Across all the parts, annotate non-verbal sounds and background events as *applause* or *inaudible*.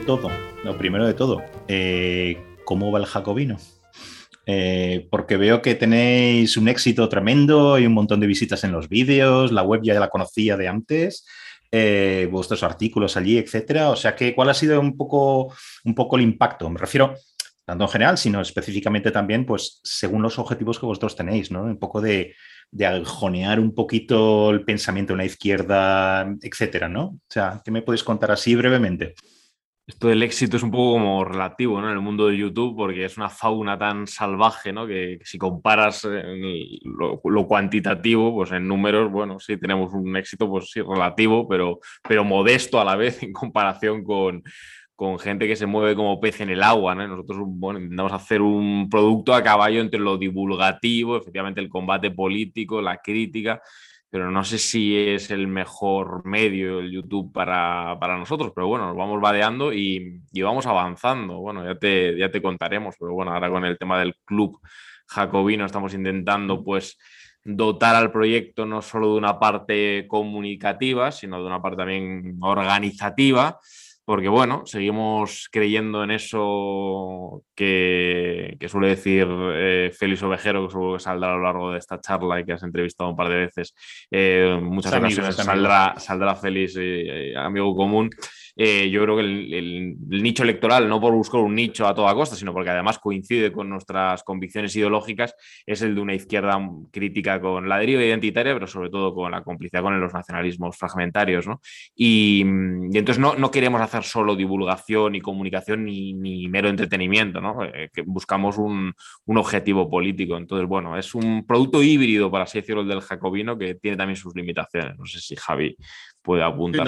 de todo, lo primero de todo, eh, ¿cómo va el jacobino? Eh, porque veo que tenéis un éxito tremendo y un montón de visitas en los vídeos, la web ya la conocía de antes, eh, vuestros artículos allí, etcétera. O sea que, ¿cuál ha sido un poco, un poco el impacto? Me refiero tanto en general, sino específicamente también, pues, según los objetivos que vosotros tenéis, ¿no? Un poco de, de agujonear un poquito el pensamiento en la izquierda, etcétera, ¿no? O sea, ¿qué me podéis contar así brevemente? Esto del éxito es un poco como relativo ¿no? en el mundo de YouTube porque es una fauna tan salvaje ¿no? que, si comparas eh, lo, cuantitativo, pues en números, bueno, sí tenemos un éxito, pues sí, relativo, pero, pero modesto a la vez en comparación con, con gente que se mueve como pez en el agua. ¿no? Nosotros bueno, intentamos hacer un producto a caballo entre lo divulgativo, efectivamente el combate político, la crítica pero no sé si es el mejor medio el YouTube para, nosotros, pero bueno, nos vamos vadeando y, vamos avanzando. Bueno, ya te, ya te contaremos, pero bueno, ahora con el tema del club jacobino estamos intentando pues dotar al proyecto no solo de una parte comunicativa, sino de una parte también organizativa porque bueno, seguimos creyendo en eso que, suele decir eh, Félix Ovejero, que seguro que saldrá a lo largo de esta charla y que has entrevistado un par de veces. Eh, muchas ocasiones saldrá, saldrá Félix, eh, amigo común, eh, yo creo que el, nicho electoral, no por buscar un nicho a toda costa, sino porque además coincide con nuestras convicciones ideológicas, es el de una izquierda crítica con la deriva identitaria, pero sobre todo con la complicidad con los nacionalismos fragmentarios. Y, entonces no, queremos hacer solo divulgación y comunicación ni, mero entretenimiento, ¿no? Eh, que buscamos un, objetivo político. Entonces, bueno, es un producto híbrido, para así decirlo, el del jacobino, que tiene también sus limitaciones. No sé si Javi puede apuntar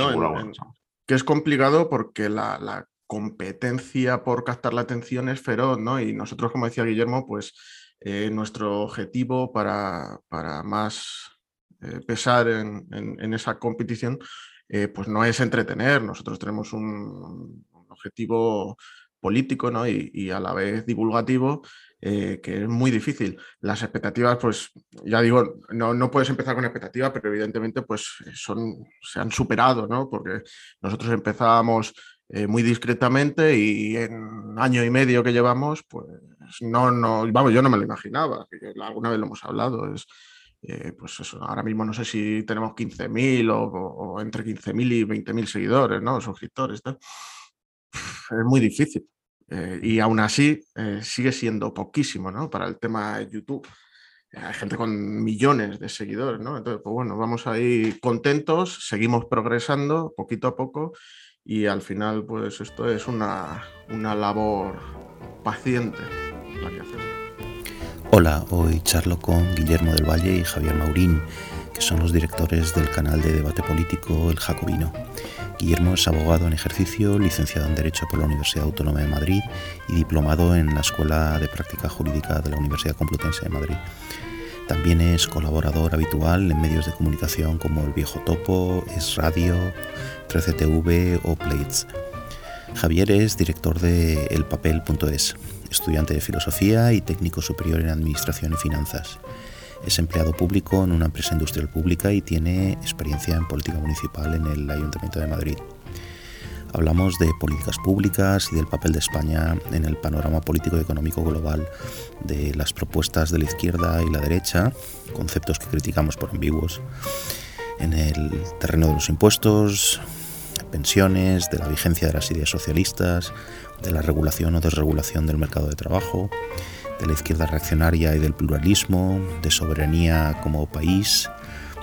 que es complicado porque la, competencia por captar la atención es feroz, ¿no? Y nosotros, como decía Guillermo, pues eh, nuestro objetivo para, más eh, pesar en, esa competición, eh, pues no es entretener, nosotros tenemos un, objetivo político ¿no? y, a la vez divulgativo que es muy difícil. Las expectativas, pues ya digo, no, no, puedes empezar con expectativas, pero evidentemente pues son, se han superado, ¿no? Porque nosotros empezábamos eh, muy discretamente y en año y medio que llevamos, pues no, no, vamos, yo no me lo imaginaba, alguna vez lo hemos hablado, es, eh, pues eso, ahora mismo no sé si tenemos 15.000 o, o, entre 15.000 y 20.000 seguidores, ¿no? Suscriptores, Es muy difícil. Eh, y aún así eh, sigue siendo poquísimo ¿no? para el tema de YouTube. Hay gente con millones de seguidores, ¿no? Entonces, pues bueno, vamos ahí contentos, seguimos progresando poquito a poco y al final, pues esto es una, una labor paciente la que hacemos. Hola, hoy charlo con Guillermo del Valle y Javier Maurín, que son los directores del canal de debate político El Jacobino. Guillermo es abogado en ejercicio, licenciado en Derecho por la Universidad Autónoma de Madrid y diplomado en la Escuela de Práctica Jurídica de la Universidad Complutense de Madrid. También es colaborador habitual en medios de comunicación como El Viejo Topo, Es Radio, 13TV o Plates. Javier es director de elpapel.es, estudiante de filosofía y técnico superior en administración y finanzas. Es empleado público en una empresa industrial pública y tiene experiencia en política municipal en el Ayuntamiento de Madrid. Hablamos de políticas públicas y del papel de España en el panorama político y económico global, de las propuestas de la izquierda y la derecha, conceptos que criticamos por ambiguos, en el terreno de los impuestos, pensiones, de la vigencia de las ideas socialistas, de la regulación o desregulación del mercado de trabajo, de la izquierda reaccionaria y del pluralismo, de soberanía como país,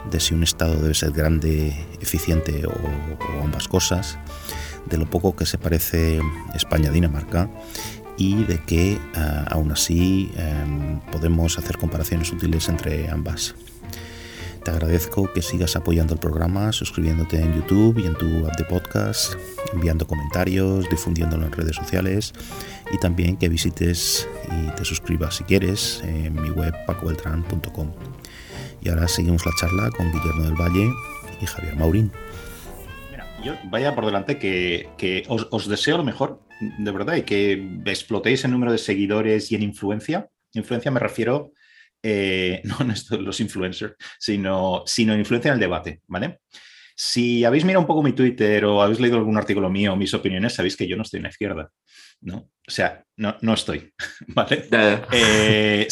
de si un Estado debe ser grande, eficiente o, ambas cosas, de lo poco que se parece España a Dinamarca y de que eh, aún así em, podemos hacer comparaciones útiles entre ambas. Te agradezco que sigas apoyando el programa, suscribiéndote en YouTube y en tu app de podcast, enviando comentarios, difundiéndolo en redes sociales y también que visites y te suscribas si quieres en mi web pacobeltran.com. Y ahora seguimos la charla con Guillermo del Valle y Javier Maurín. yo vaya por delante que, os, os, deseo lo mejor, de verdad, y que explotéis el número de seguidores y en influencia. Influencia me refiero eh, *laughs* no esto, los influencers, sino, sino influencia en el debate, ¿vale? Si habéis mirado un poco mi Twitter o habéis leído algún artículo mío o mis opiniones, sabéis que yo no estoy en la izquierda. ¿no? O sea, no, no estoy, *laughs* ¿vale? Eh,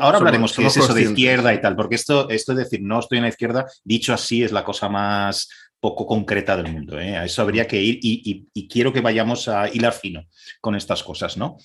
ahora hablaremos qué es eso de izquierda y tal, porque esto, esto es decir, no estoy en la izquierda, dicho así, es la cosa más poco concreta del mundo. ¿eh? A eso habría que ir y, quiero que vayamos a hilar fino con estas cosas, ¿no?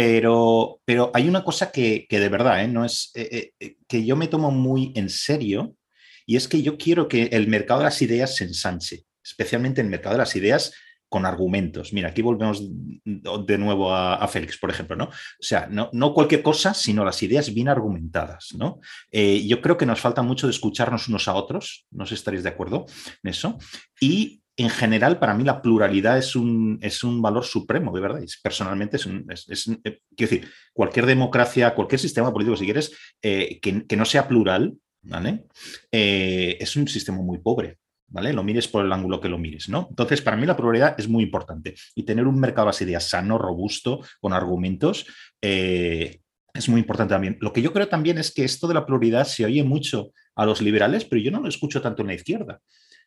Pero, pero hay una cosa que, de verdad, ¿eh? No es, que yo me tomo muy en serio y es que yo quiero que el mercado de las ideas se ensanche, especialmente el mercado de las ideas con argumentos. Mira, aquí volvemos de nuevo a, Félix, por ejemplo, ¿no? O sea, no, cualquier cosa, sino las ideas bien argumentadas, ¿no? Eh, yo creo que nos falta mucho de escucharnos unos a otros, no sé si estaréis de acuerdo en eso. Y en general, para mí la pluralidad es un, es un valor supremo, de verdad. personalmente es, un, eh, quiero decir, cualquier democracia, cualquier sistema político, si quieres, eh, que, no sea plural, ¿vale? es un sistema muy pobre. ¿vale? Lo mires por el ángulo que lo mires, ¿no? Entonces, para mí la pluralidad es muy importante y tener un mercado de ideas sano, robusto, con argumentos, eh, es muy importante también. Lo que yo creo también es que esto de la pluralidad se oye mucho a los liberales, pero yo no lo escucho tanto en la izquierda.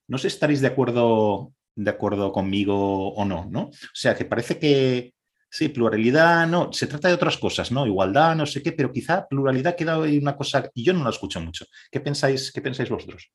No sé si estaréis de acuerdo, de acuerdo conmigo o no, ¿no? O sea, que parece que, Sí, pluralidad, no, se trata de otras cosas, ¿no? Igualdad, no sé qué, pero quizá pluralidad queda una cosa, y yo no la escucho mucho. ¿Qué pensáis, qué pensáis vosotros?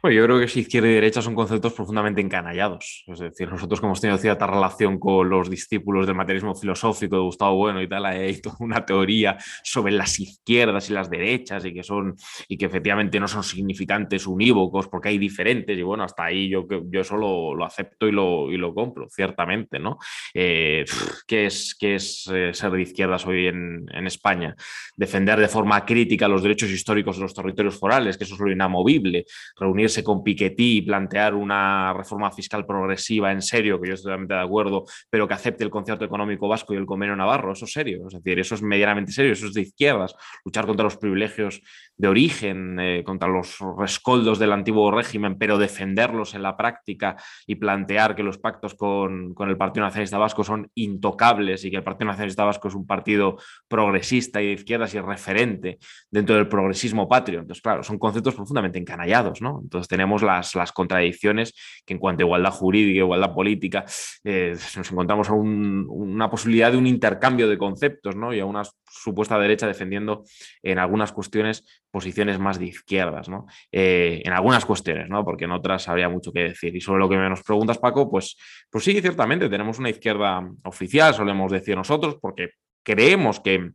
Bueno, yo creo que si izquierda y derecha son conceptos profundamente encanallados. Es decir, nosotros como hemos tenido cierta relación con los discípulos del materialismo filosófico de Gustavo Bueno y tal, hay toda una teoría sobre las izquierdas y las derechas y que son, y que efectivamente no son significantes unívocos porque hay diferentes, y bueno, hasta ahí yo, yo eso lo, acepto y lo, y lo compro, ciertamente, ¿no? Eh, que es que es eh, ser de izquierdas hoy en, España. Defender de forma crítica los derechos históricos de los territorios forales, que eso es lo inamovible. Reunirse con Piketty y plantear una reforma fiscal progresiva en serio, que yo estoy totalmente de acuerdo, pero que acepte el concierto económico vasco y el convenio navarro. Eso es serio. Es decir, eso es medianamente serio. Eso es de izquierdas. Luchar contra los privilegios de origen, eh, contra los rescoldos del antiguo régimen, pero defenderlos en la práctica y plantear que los pactos con, con el Partido Nacionalista Vasco son intocables y que el Partido Nacionalista Vasco es un partido progresista y de izquierdas y referente dentro del progresismo patrio. Entonces, claro, son conceptos profundamente encanallados, ¿no? Entonces tenemos las, las contradicciones que en cuanto a igualdad jurídica, igualdad política, eh, nos encontramos a una posibilidad de un intercambio de conceptos, ¿no? Y a una supuesta derecha defendiendo en algunas cuestiones posiciones más de izquierdas, ¿no? Eh, en algunas cuestiones, ¿no? Porque en otras habría mucho que decir. Y sobre lo que nos preguntas, Paco, pues, pues sí, ciertamente tenemos una izquierda oficial, solemos decir nosotros, porque creemos que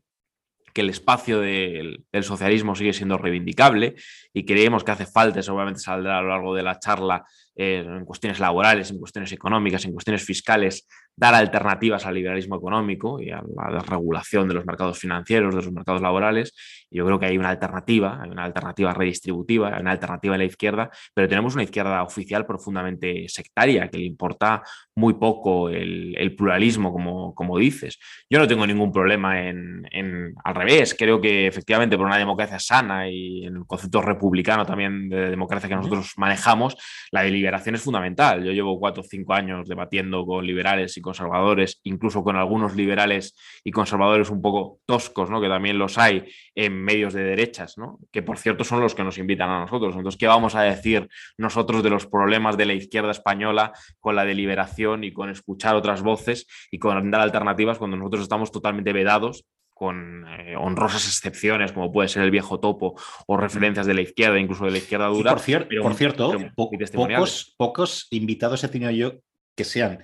que el espacio del, socialismo sigue siendo reivindicable y creemos que hace falta, seguramente saldrá a lo largo de la charla, eh, en cuestiones laborales, en cuestiones económicas, en cuestiones fiscales, dar alternativas al liberalismo económico y a la desregulación de los mercados financieros, de los mercados laborales. Yo creo que hay una alternativa, hay una alternativa redistributiva, hay una alternativa en la izquierda, pero tenemos una izquierda oficial profundamente sectaria, que le importa muy poco el, pluralismo, como, como, dices. Yo no tengo ningún problema en, en, al revés, creo que efectivamente por una democracia sana y en el concepto republicano también de democracia que nosotros manejamos, la deliberación es fundamental. Yo llevo cuatro o cinco años debatiendo con liberales y conservadores, incluso con algunos liberales y conservadores un poco toscos, ¿no? que también los hay en medios de derechas, ¿no? que por cierto son los que nos invitan a nosotros. Entonces, ¿qué vamos a decir nosotros de los problemas de la izquierda española con la deliberación y con escuchar otras voces y con dar alternativas cuando nosotros estamos totalmente vedados con eh, honrosas excepciones, como puede ser el viejo topo o referencias de la izquierda, incluso de la izquierda dura. por, por, cierto, pocos, pocos invitados he tenido yo que sean,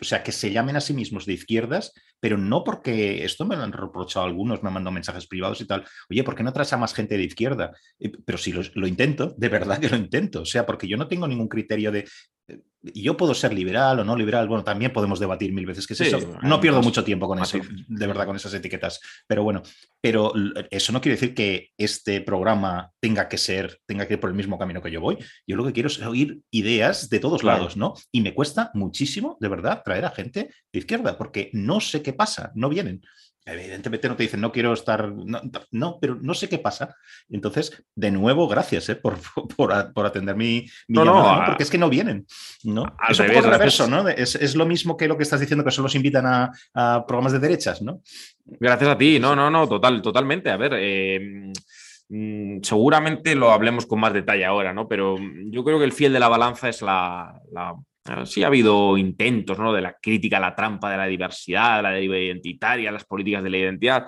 o sea, que se llamen a sí mismos de izquierdas, pero no porque esto me lo han reprochado algunos, me han mandado mensajes privados y tal. Oye, ¿por qué no traes a más gente de izquierda? Eh, pero si lo, intento, de verdad que lo intento. O sea, porque yo no tengo ningún criterio de yo puedo ser liberal o no liberal, bueno, también podemos debatir mil veces que es eso. No pierdo mucho tiempo con eso, de verdad, con esas etiquetas. Pero bueno, pero eso no quiere decir que este programa tenga que ser, tenga que ir por el mismo camino que yo voy. Yo lo que quiero es oír ideas de todos lados, ¿no? Y me cuesta muchísimo, de verdad, traer a gente de izquierda, porque no sé qué pasa, no vienen. Evidentemente no te dicen, no quiero estar, no, pero no sé qué pasa. Entonces, de nuevo, gracias ¿eh? por, *laughs* por, atender mi, llamada, porque es que no vienen. ¿no? Es un poco reverso, ¿no? Es, lo mismo que lo que estás diciendo, que solo los invitan a, programas de derechas, ¿no? Gracias a ti, no, no, no, total, totalmente. A ver, eh, mm, seguramente lo hablemos con más detalle ahora, ¿no? Pero yo creo que el fiel de la balanza es la, sí ha habido intentos ¿no? de la crítica a la trampa de la diversidad, la deriva identitaria, las políticas de la identidad,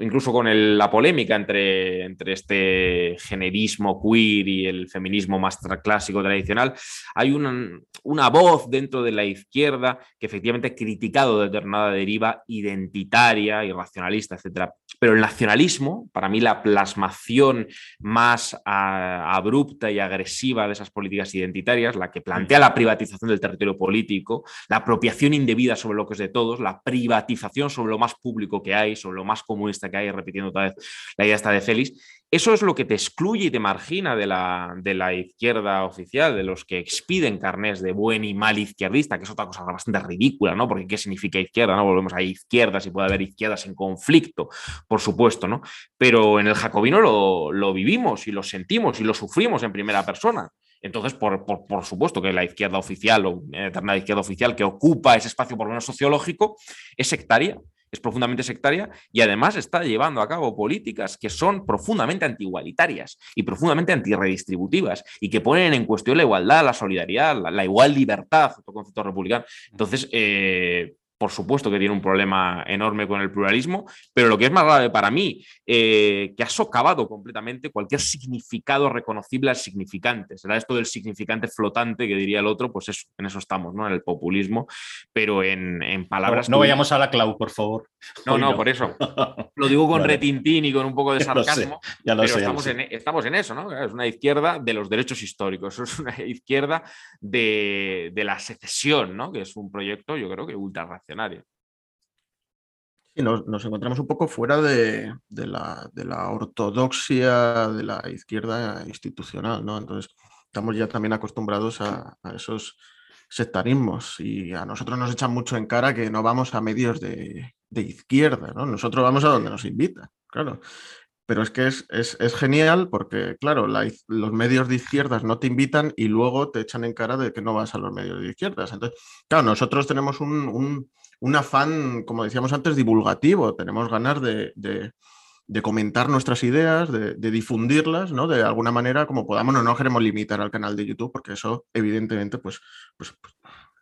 incluso con la polémica entre, entre este generismo queer y el feminismo más clásico tradicional, hay una, una, voz dentro de la izquierda que efectivamente ha criticado determinada deriva identitaria, irracionalista, etc. Pero el nacionalismo, para mí la plasmación más abrupta y agresiva de esas políticas identitarias, la que plantea la privatización del territorio político, la apropiación indebida sobre lo que es de todos, la privatización sobre lo más público que hay, sobre lo más comunista que hay, repitiendo otra vez la idea esta de Félix, eso es lo que te excluye y te margina de la, de la izquierda oficial, de los que expiden carnés de buen y mal izquierdista, que es otra cosa bastante ridícula, ¿no? Porque ¿qué significa izquierda? ¿no? Volvemos a izquierdas y puede haber izquierdas en conflicto, por supuesto, ¿no? Pero en el jacobino lo, lo vivimos y lo sentimos y lo sufrimos en primera persona. Entonces, por, por, por, supuesto que la izquierda oficial o determinada izquierda oficial que ocupa ese espacio por lo menos sociológico es sectaria es profundamente sectaria y además está llevando a cabo políticas que son profundamente antigualitarias y profundamente antirredistributivas y que ponen en cuestión la igualdad, la solidaridad, la, igual libertad, otro concepto republicano. Entonces, eh, por supuesto que tiene un problema enorme con el pluralismo, pero lo que es más grave para mí, eh, que ha socavado completamente cualquier significado reconocible al significante. Será esto del significante flotante que diría el otro, pues eso, en eso estamos, ¿no? En el populismo, pero en, palabras... No, vayamos a la clau, por favor. No, no, por eso. *laughs* Lo digo con retintín y con un poco de sarcasmo, ya lo pero estamos, En, estamos en eso, ¿no? Es una izquierda de los derechos históricos, *laughs* es una izquierda de, de la secesión, ¿no? Que es un proyecto, yo creo que ultra racional Sí, nos, encontramos un poco fuera de, la, ortodoxia de la izquierda institucional, ¿no? Entonces, estamos ya también acostumbrados a, esos sectarismos y a nosotros nos echan mucho en cara que no vamos a medios de, izquierda, ¿no? Nosotros vamos a donde nos invitan, claro. Pero es que es, genial porque, claro, los medios de izquierdas no te invitan y luego te echan en cara de que no vas a los medios de izquierdas. Entonces, claro, nosotros tenemos un afán, como decíamos antes, divulgativo. Tenemos ganas de, comentar nuestras ideas, de, difundirlas, ¿no? De alguna manera, como podamos, no nos queremos limitar al canal de YouTube, porque eso, evidentemente, pues, pues, pues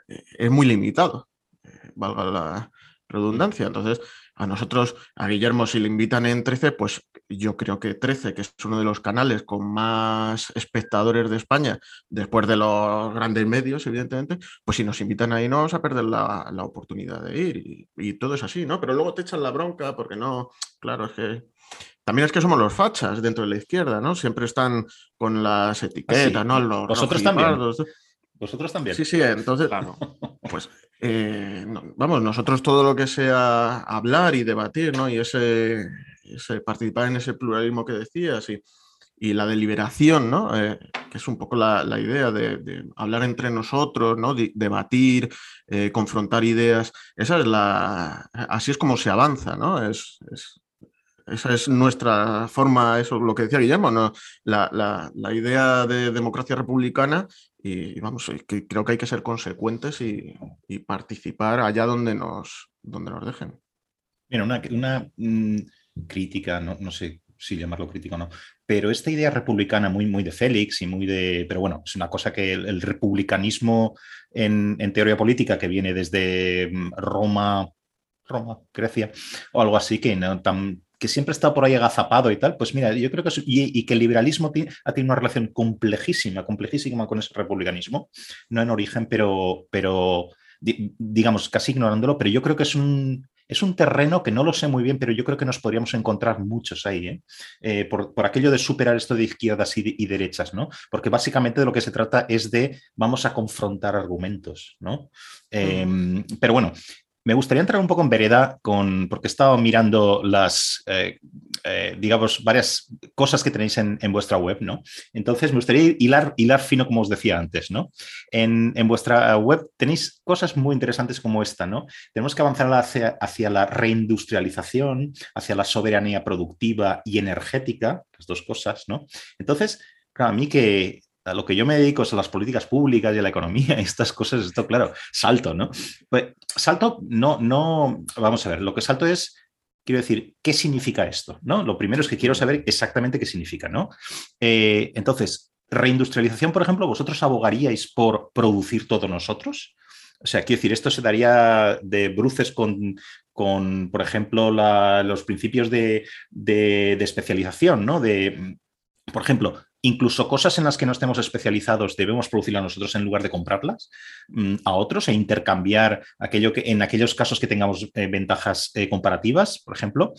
eh, es muy limitado, eh, valga la redundancia. Entonces, a nosotros, a Guillermo, si le invitan en 13, pues yo creo que 13, que es uno de los canales con más espectadores de España, después de los grandes medios, evidentemente, pues si nos invitan ahí no vamos a perder la, oportunidad de ir. Y, todo es así, ¿no? Pero luego te echan la bronca porque no, claro, es que... También es que somos los fachas dentro de la izquierda, ¿no? Siempre están con las etiquetas, ¿no? Los Vosotros también. Vosotros también. Sí, sí, entonces, pues eh, vamos, nosotros todo lo que sea hablar y debatir, ¿no? Y ese, participar en ese pluralismo que decías y, y la deliberación, ¿no? Eh, que es un poco la, idea de, hablar entre nosotros, ¿no? debatir, eh, confrontar ideas. Esa es la. Así es como se avanza, ¿no? Es, esa es nuestra forma, eso lo que decía Guillermo, ¿no? la, la idea de democracia republicana y, vamos, que creo que hay que ser consecuentes y, participar allá donde nos, donde nos dejen. Mira, una, una mm, crítica, no, no, sé si llamarlo crítica o no, pero esta idea republicana muy, muy de Félix y muy de, pero bueno, es una cosa que el, republicanismo en, en, teoría política que viene desde mm, Roma, Roma, Grecia, o algo así, que no tan que siempre está por ahí agazapado y tal, pues mira, yo creo que y, que el liberalismo ha tenido una relación complejísima, complejísima con ese republicanismo, no en origen, pero, pero digamos, casi ignorándolo, pero yo creo que es un, es un terreno que no lo sé muy bien, pero yo creo que nos podríamos encontrar muchos ahí, ¿eh? Eh, por, aquello de superar esto de izquierdas y, derechas, ¿no? Porque básicamente de lo que se trata es de vamos a confrontar argumentos, ¿no? Em, pero bueno, me gustaría entrar un poco en vereda con, porque he estado mirando las, eh, eh, digamos, varias cosas que tenéis en, vuestra web, ¿no? Entonces me gustaría hilar, hilar fino, como os decía antes, ¿no? En, vuestra web tenéis cosas muy interesantes como esta, ¿no? Tenemos que avanzar hacia, hacia la reindustrialización, hacia la soberanía productiva y energética, las dos cosas, ¿no? Entonces, a mí que a lo que yo me dedico es a las políticas públicas y a la economía y *laughs* estas cosas, esto, claro, salto, ¿no? Pues salto, no, no, vamos a ver, lo que salto es quiero decir, ¿qué significa esto? ¿no? Lo primero es que quiero saber exactamente qué significa. ¿no? Eh, entonces, reindustrialización, por ejemplo, ¿vosotros abogaríais por producir todo nosotros? O sea, quiero decir, esto se daría de bruces con, con por ejemplo, los principios de, de, de especialización, ¿no? De, por ejemplo, incluso cosas en las que no estemos especializados debemos producirlas nosotros en lugar de comprarlas mm, a otros e intercambiar aquello que en aquellos casos que tengamos eh, ventajas eh, comparativas, por ejemplo.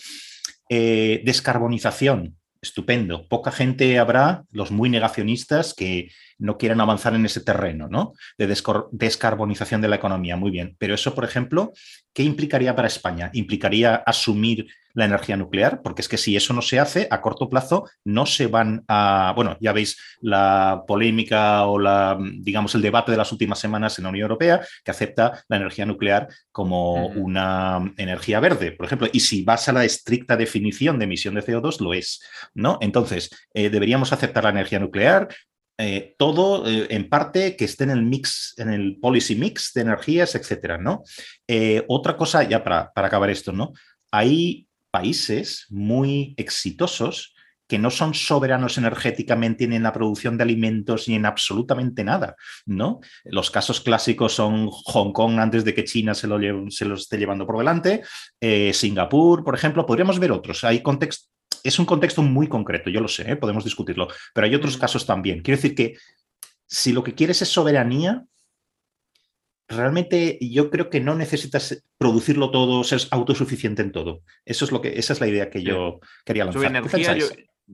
Eh, descarbonización, estupendo. Poca gente habrá, los muy negacionistas, que no quieran avanzar en ese terreno, ¿no? De descarbonización de la economía. Muy bien. Pero eso, por ejemplo, ¿qué implicaría para España? ¿Implicaría asumir la energía nuclear? Porque es que si eso no se hace, a corto plazo no se van a. Bueno, ya veis la polémica o la, digamos, el debate de las últimas semanas en la Unión Europea, que acepta la energía nuclear como una energía verde, por ejemplo. Y si vas a la estricta definición de emisión de CO2, lo es, ¿no? Entonces, eh, deberíamos aceptar la energía nuclear, eh, todo eh, en parte que esté en el mix, en el policy mix de energías, etcétera, ¿no? Eh, otra cosa, ya para, acabar esto, ¿no? Hay países muy exitosos que no son soberanos energéticamente ni en la producción de alimentos ni en absolutamente nada, ¿no? Los casos clásicos son Hong Kong antes de que China se lo, se lo esté llevando por delante, Singapur, por ejemplo, podríamos ver otros. Hay contextos es un contexto muy concreto, yo lo sé, ¿eh? podemos discutirlo, pero hay otros casos también. Quiero decir que si lo que quieres es soberanía, realmente yo creo que no necesitas producirlo todo, ser autosuficiente en todo. Eso es lo que, esa es la idea que yo quería lanzar. energía,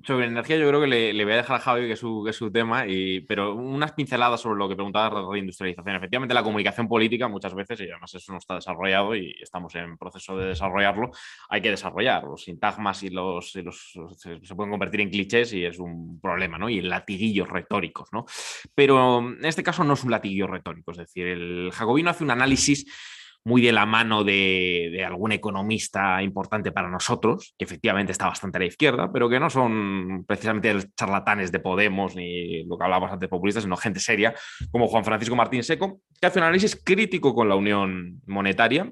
sobre energía yo creo que le, voy a dejar a Javi que es su, que tema, y, pero unas pinceladas sobre lo que preguntaba de reindustrialización. Efectivamente, la comunicación política muchas veces, y además eso no está desarrollado y estamos en proceso de desarrollarlo, hay que desarrollar. Los sintagmas y los, los se, pueden convertir en clichés y es un problema, ¿no? Y latiguillos retóricos, ¿no? Pero en este caso no es un latiguillo retórico, es decir, el jacobino hace un análisis muy de la mano de, algún economista importante para nosotros, que efectivamente está bastante a la izquierda, pero que no son precisamente charlatanes de Podemos ni lo que hablábamos antes populistas, sino gente seria, como Juan Francisco Martín Seco, que hace un análisis crítico con la unión monetaria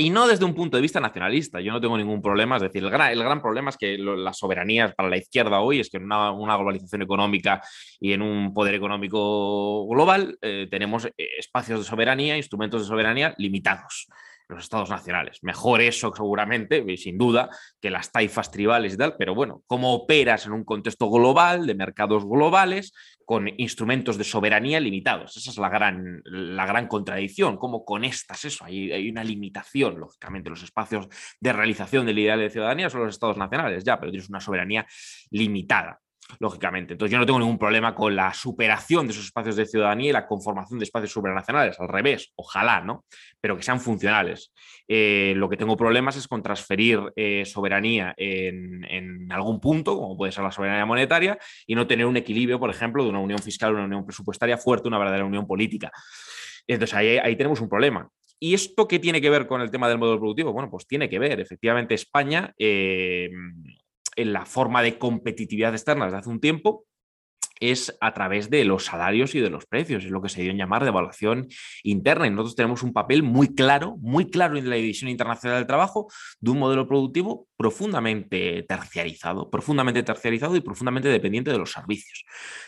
y no desde un punto de vista nacionalista, yo no tengo ningún problema, es decir, el gran, el gran problema es que las soberanías para la izquierda hoy es que en una, globalización económica y en un poder económico global eh, tenemos eh, espacios de soberanía, instrumentos de soberanía limitados los estados nacionales. Mejor eso seguramente, sin duda, que las taifas tribales y tal, pero bueno, cómo operas en un contexto global, de mercados globales, con instrumentos de soberanía limitados. Esa es la gran, la gran contradicción, cómo conectas eso. Hay, hay una limitación, lógicamente, los espacios de realización del ideal de ciudadanía son los estados nacionales, ya, pero tienes una soberanía limitada lógicamente. Entonces yo no tengo ningún problema con la superación de esos espacios de ciudadanía y la conformación de espacios supranacionales, al revés, ojalá, ¿no? Pero que sean funcionales. Eh, lo que tengo problemas es con transferir eh, soberanía en, algún punto, como puede ser la soberanía monetaria, y no tener un equilibrio, por ejemplo, de una unión fiscal, una unión presupuestaria fuerte, una verdadera unión política. Entonces ahí, ahí tenemos un problema. ¿Y esto qué tiene que ver con el tema del modelo productivo? Bueno, pues tiene que ver. Efectivamente, España eh, en la forma de competitividad externa desde hace un tiempo, es a través de los salarios y de los precios, es lo que se dio en llamar devaluación interna. Y nosotros tenemos un papel muy claro, muy claro en la división internacional del trabajo de un modelo productivo profundamente terciarizado, profundamente terciarizado y profundamente dependiente de los servicios.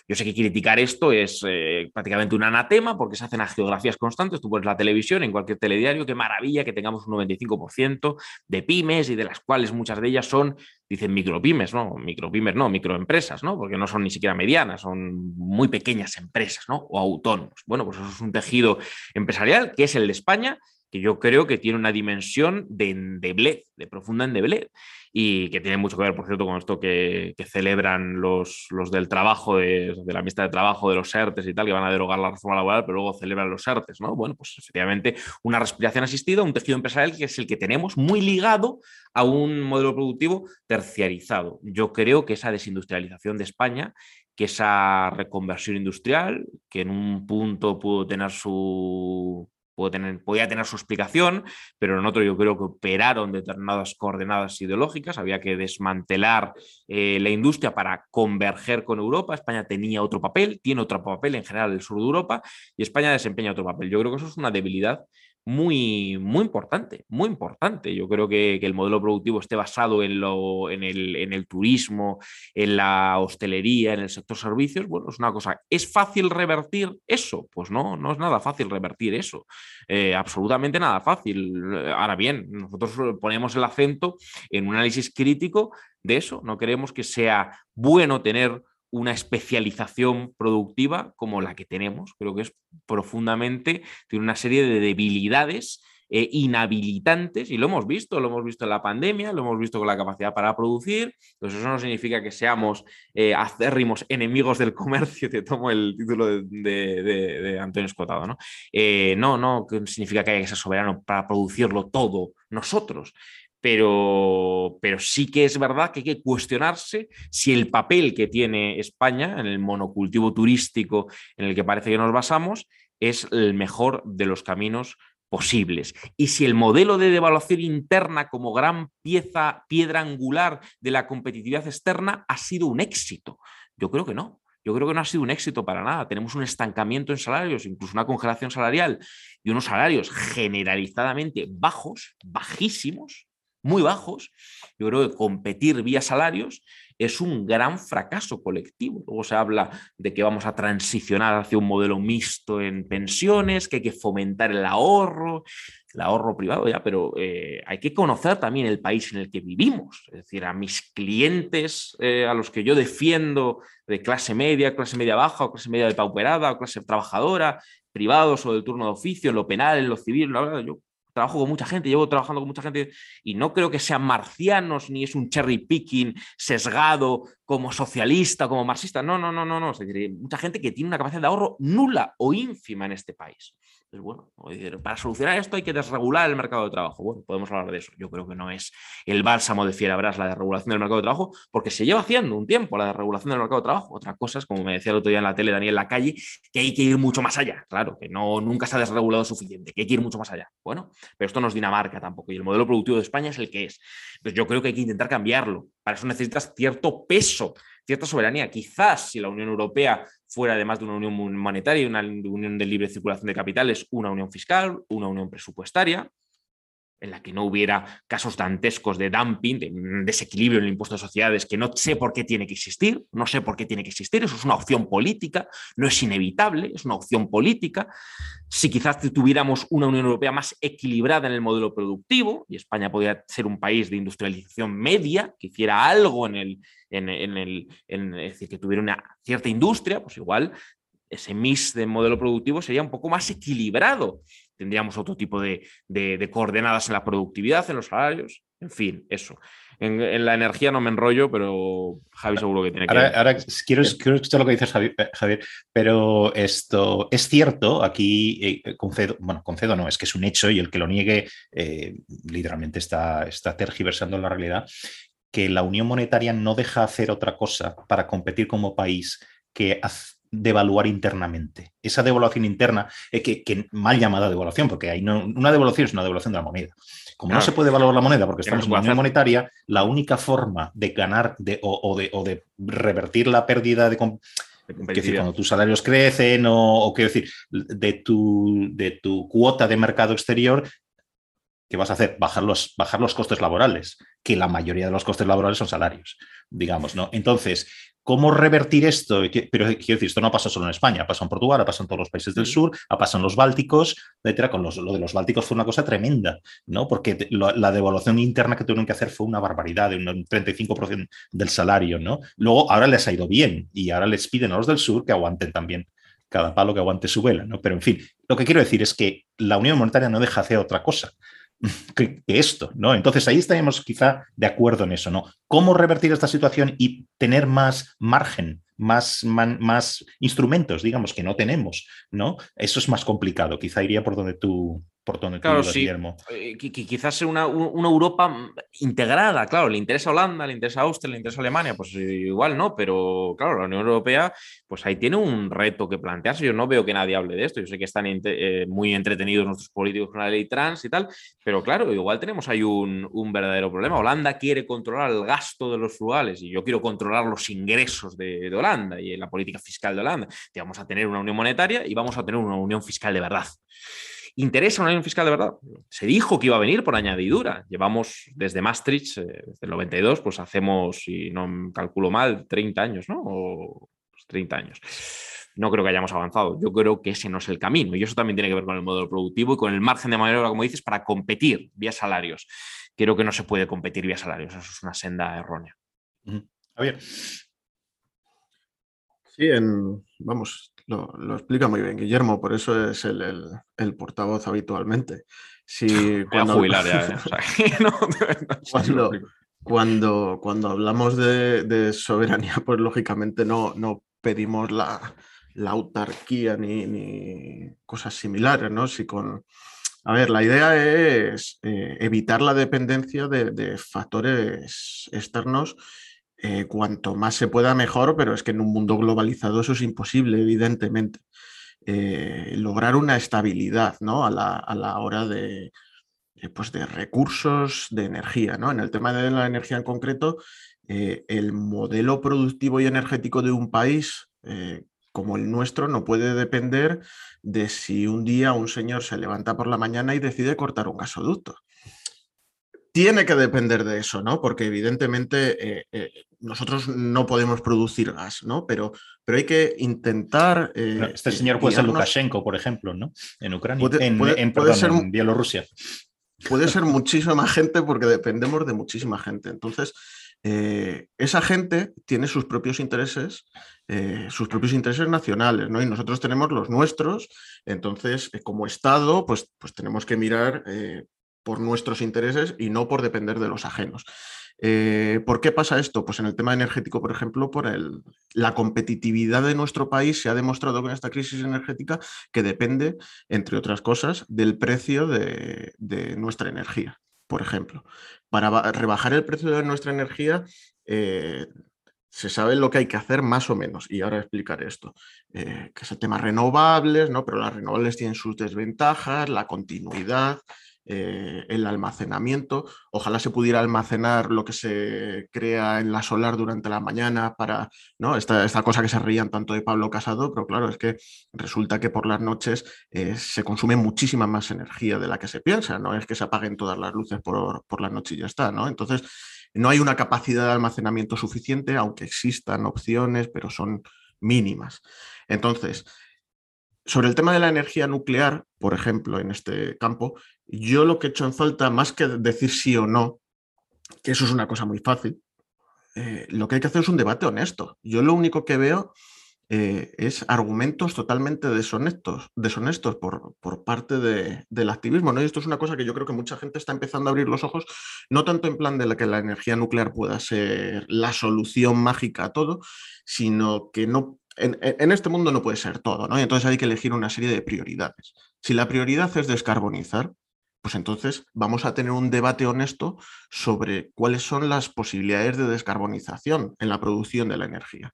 Yo sé que criticar esto es eh, prácticamente un anatema porque se hacen a geografías constantes. Tú pones la televisión en cualquier telediario, qué maravilla que tengamos un 95% de pymes y de las cuales muchas de ellas son dicen micropymes, ¿no? Micropymes no, microempresas, ¿no? Porque no son ni siquiera medianas, son muy pequeñas empresas, ¿no? O autónomos. Bueno, pues eso es un tejido empresarial que es el de España, que yo creo que tiene una dimensión de endeblez, de profunda endeblez y que tiene mucho que ver, por cierto, con esto que, celebran los, los, del trabajo, de, la amistad de trabajo, de los ERTES y tal, que van a derogar la reforma laboral, pero luego celebran los ERTES, ¿no? Bueno, pues efectivamente una respiración asistida, un tejido empresarial que es el que tenemos muy ligado a un modelo productivo terciarizado. Yo creo que esa desindustrialización de España que esa reconversión industrial, que en un punto pudo tener su, tener, podía tener su explicación, pero en otro yo creo que operaron determinadas coordenadas ideológicas, había que desmantelar eh, la industria para converger con Europa, España tenía otro papel, tiene otro papel en general el sur de Europa y España desempeña otro papel. Yo creo que eso es una debilidad muy, muy importante, muy importante. Yo creo que, el modelo productivo esté basado en, lo, en, el, en, el, turismo, en la hostelería, en el sector servicios, bueno, es una cosa. ¿Es fácil revertir eso? Pues no, no es nada fácil revertir eso. Eh, absolutamente nada fácil. Ahora bien, nosotros ponemos el acento en un análisis crítico de eso. No queremos que sea bueno tener una especialización productiva como la que tenemos. Creo que es profundamente, tiene una serie de debilidades eh, inhabilitantes y lo hemos visto, lo hemos visto en la pandemia, lo hemos visto con la capacidad para producir. Entonces eso no significa que seamos eh, acérrimos enemigos del comercio, te tomo el título de, Antonio Escotado, ¿no? Eh, no, no significa que haya que ser soberano para producirlo todo nosotros pero, pero sí que es verdad que hay que cuestionarse si el papel que tiene España en el monocultivo turístico en el que parece que nos basamos es el mejor de los caminos posibles. Y si el modelo de devaluación interna como gran pieza, piedra angular de la competitividad externa ha sido un éxito. Yo creo que no. Yo creo que no ha sido un éxito para nada. Tenemos un estancamiento en salarios, incluso una congelación salarial y unos salarios generalizadamente bajos, bajísimos, muy bajos, yo creo que competir vía salarios es un gran fracaso colectivo. Luego se habla de que vamos a transicionar hacia un modelo mixto en pensiones, que hay que fomentar el ahorro, el ahorro privado ya, pero eh, hay que conocer también el país en el que vivimos. Es decir, a mis clientes, eh, a los que yo defiendo de clase media, clase media baja o clase media de pauperada o clase trabajadora, privados o del turno de oficio, en lo penal, en lo civil, la verdad, yo trabajo con mucha gente, llevo trabajando con mucha gente y no creo que sean marcianos ni es un cherry picking sesgado como socialista, como marxista. No, no, no, no, no. Es decir, mucha gente que tiene una capacidad de ahorro nula o ínfima en este país. Pues bueno, para solucionar esto hay que desregular el mercado de trabajo. Bueno, podemos hablar de eso. Yo creo que no es el bálsamo de Fierabras la desregulación del mercado de trabajo, porque se lleva haciendo un tiempo la desregulación del mercado de trabajo. Otra cosa es, como me decía el otro día en la tele Daniel Lacalle, que hay que ir mucho más allá. Claro, que no, nunca se ha desregulado suficiente, que hay que ir mucho más allá. Bueno, pero esto no es Dinamarca tampoco, y el modelo productivo de España es el que es. Entonces yo creo que hay que intentar cambiarlo. Para eso necesitas cierto peso cierta soberanía. Quizás si la Unión Europea fuera además de una unión monetaria y una unión de libre circulación de capitales, una unión fiscal, una unión presupuestaria, en la que no hubiera casos dantescos de dumping, de desequilibrio en el impuesto de sociedades, que no sé por qué tiene que existir, no sé por qué tiene que existir, eso es una opción política, no es inevitable, es una opción política. Si quizás tuviéramos una Unión Europea más equilibrada en el modelo productivo, y España podría ser un país de industrialización media, que hiciera algo en el, en, el en, es decir, que tuviera una cierta industria, pues igual ese mix de modelo productivo sería un poco más equilibrado tendríamos otro tipo de, coordenadas en la productividad, en los salarios, en fin, eso. En, la energía no me enrollo, pero Javi seguro que tiene que... Ahora, ahora quiero, quiero, escuchar lo que dices, eh, Javier, pero esto es cierto, aquí eh, concedo, bueno, concedo no, es que es un hecho y el que lo niegue eh, literalmente está, está tergiversando la realidad, que la Unión Monetaria no deja hacer otra cosa para competir como país que devaluar internamente. Esa devaluación interna, eh, que, mal llamada devaluación, porque hay no, una devaluación es una devaluación de la moneda. Como no se puede evaluar la moneda porque estamos en una unión monetaria, la única forma de ganar de, o, de, o, de, revertir la pérdida de, decir, cuando tus salarios crecen o, o quiero decir, de tu, de tu cuota de mercado exterior, ¿qué vas a hacer? Bajar los, bajar los costes laborales, que la mayoría de los costes laborales son salarios, digamos, ¿no? Entonces, ¿Cómo revertir esto? Pero quiero decir, esto no pasa solo en España, pasa en Portugal, pasa en todos los países del sur, pasa en los Bálticos, etcétera. Con los, lo de los Bálticos fue una cosa tremenda, ¿no? Porque la devaluación interna que tuvieron que hacer fue una barbaridad, de un 35% del salario, ¿no? Luego, ahora les ha ido bien y ahora les piden a los del sur que aguanten también cada palo que aguante su vela, ¿no? Pero en fin, lo que quiero decir es que la Unión Monetaria no deja hacer otra cosa *laughs* que, esto, ¿no? Entonces ahí estaríamos quizá de acuerdo en eso, ¿no? ¿Cómo revertir esta situación y tener más margen, más, más instrumentos, digamos, que no tenemos, ¿no? Eso es más complicado, quizá iría por donde tú, por donde claro, sí. Guillermo. Eh, quizás sea una, Europa integrada, claro, le interesa Holanda, le interesa Austria, le interesa Alemania, pues igual no, pero claro, la Unión Europea, pues ahí tiene un reto que plantearse. Yo no veo que nadie hable de esto, yo sé que están eh, muy entretenidos nuestros políticos con la ley trans y tal, pero claro, igual tenemos ahí un, verdadero problema. Holanda quiere controlar el gasto de los frugales y yo quiero controlar los ingresos de, de Holanda y la política fiscal de Holanda. Y vamos a tener una unión monetaria y vamos a tener una unión fiscal de verdad. ¿Interesa una unión fiscal de verdad? Se dijo que iba a venir por añadidura. Llevamos desde Maastricht, eh, desde el 92, pues hacemos, si no calculo mal, 30 años, ¿no? O 30 pues, años. No creo que hayamos avanzado. Yo creo que ese no es el camino. Y eso también tiene que ver con el modelo productivo y con el margen de maniobra, como dices, para competir vía salarios. Creo que no se puede competir vía salarios. Eso es una senda errónea. A ver. Sí, en, vamos, lo, explica muy bien Guillermo, por eso es el, portavoz habitualmente. *laughs* Si cuando, jubilar ya, cuando, cuando, hablamos de, soberanía, pues lógicamente no, no pedimos la, autarquía ni, cosas similares, ¿no? Si con, a ver, la idea es eh, evitar la dependencia de factores externos eh, cuanto más se pueda mejor, pero es que en un mundo globalizado eso es imposible, evidentemente. Eh, lograr una estabilidad ¿no? a, la, hora de, eh, pues de recursos de energía. ¿no? En el tema de la energía en concreto, el modelo productivo y energético de un país como el nuestro no puede depender de si un día un señor se levanta por la mañana y decide cortar un gasoducto tiene que depender de eso, ¿no? Porque evidentemente nosotros no podemos producir gas, ¿no? Pero, pero hay que intentar. Eh, este señor puede ser Lukashenko, por ejemplo, ¿no? En Ucrania, en, ser, en Bielorrusia. Puede ser *laughs* muchísima gente porque dependemos de muchísima gente. Entonces, esa gente tiene sus propios intereses, sus propios intereses nacionales, ¿no? Y nosotros tenemos los nuestros. Entonces, como Estado, pues, pues tenemos que mirar por nuestros intereses y no por depender de los ajenos. Eh, ¿Por qué pasa esto? Pues en el tema energético, por ejemplo, por el, la competitividad de nuestro país se ha demostrado con esta crisis energética que depende, entre otras cosas, del precio de, nuestra energía, por ejemplo. Para rebajar el precio de nuestra energía, eh, se sabe lo que hay que hacer más o menos. Y ahora explicaré esto. Eh, que es el tema renovables, ¿no? pero las renovables tienen sus desventajas, la continuidad, eh, el almacenamiento. Ojalá se pudiera almacenar lo que se crea en la solar durante la mañana para, ¿no? Esta, esta cosa que se rían tanto de Pablo Casado, pero claro, es que resulta que por las noches eh, se consume muchísima más energía de la que se piensa, no es que se apaguen todas las luces por, por la noche y ya está, ¿no? Entonces, no hay una capacidad de almacenamiento suficiente, aunque existan opciones, pero son mínimas. Entonces, sobre el tema de la energía nuclear, por ejemplo, en este campo, yo lo que he hecho en falta, más que decir sí o no, que eso es una cosa muy fácil, eh, lo que hay que hacer es un debate honesto. Yo lo único que veo eh, es argumentos totalmente deshonestos, deshonestos por, por parte del activismo. ¿no? Y esto es una cosa que yo creo que mucha gente está empezando a abrir los ojos, no tanto en plan de que la energía nuclear pueda ser la solución mágica a todo, sino que no en, este mundo no puede ser todo, ¿no? Y entonces hay que elegir una serie de prioridades. Si la prioridad es descarbonizar, pues entonces vamos a tener un debate honesto sobre cuáles son las posibilidades de descarbonización en la producción de la energía.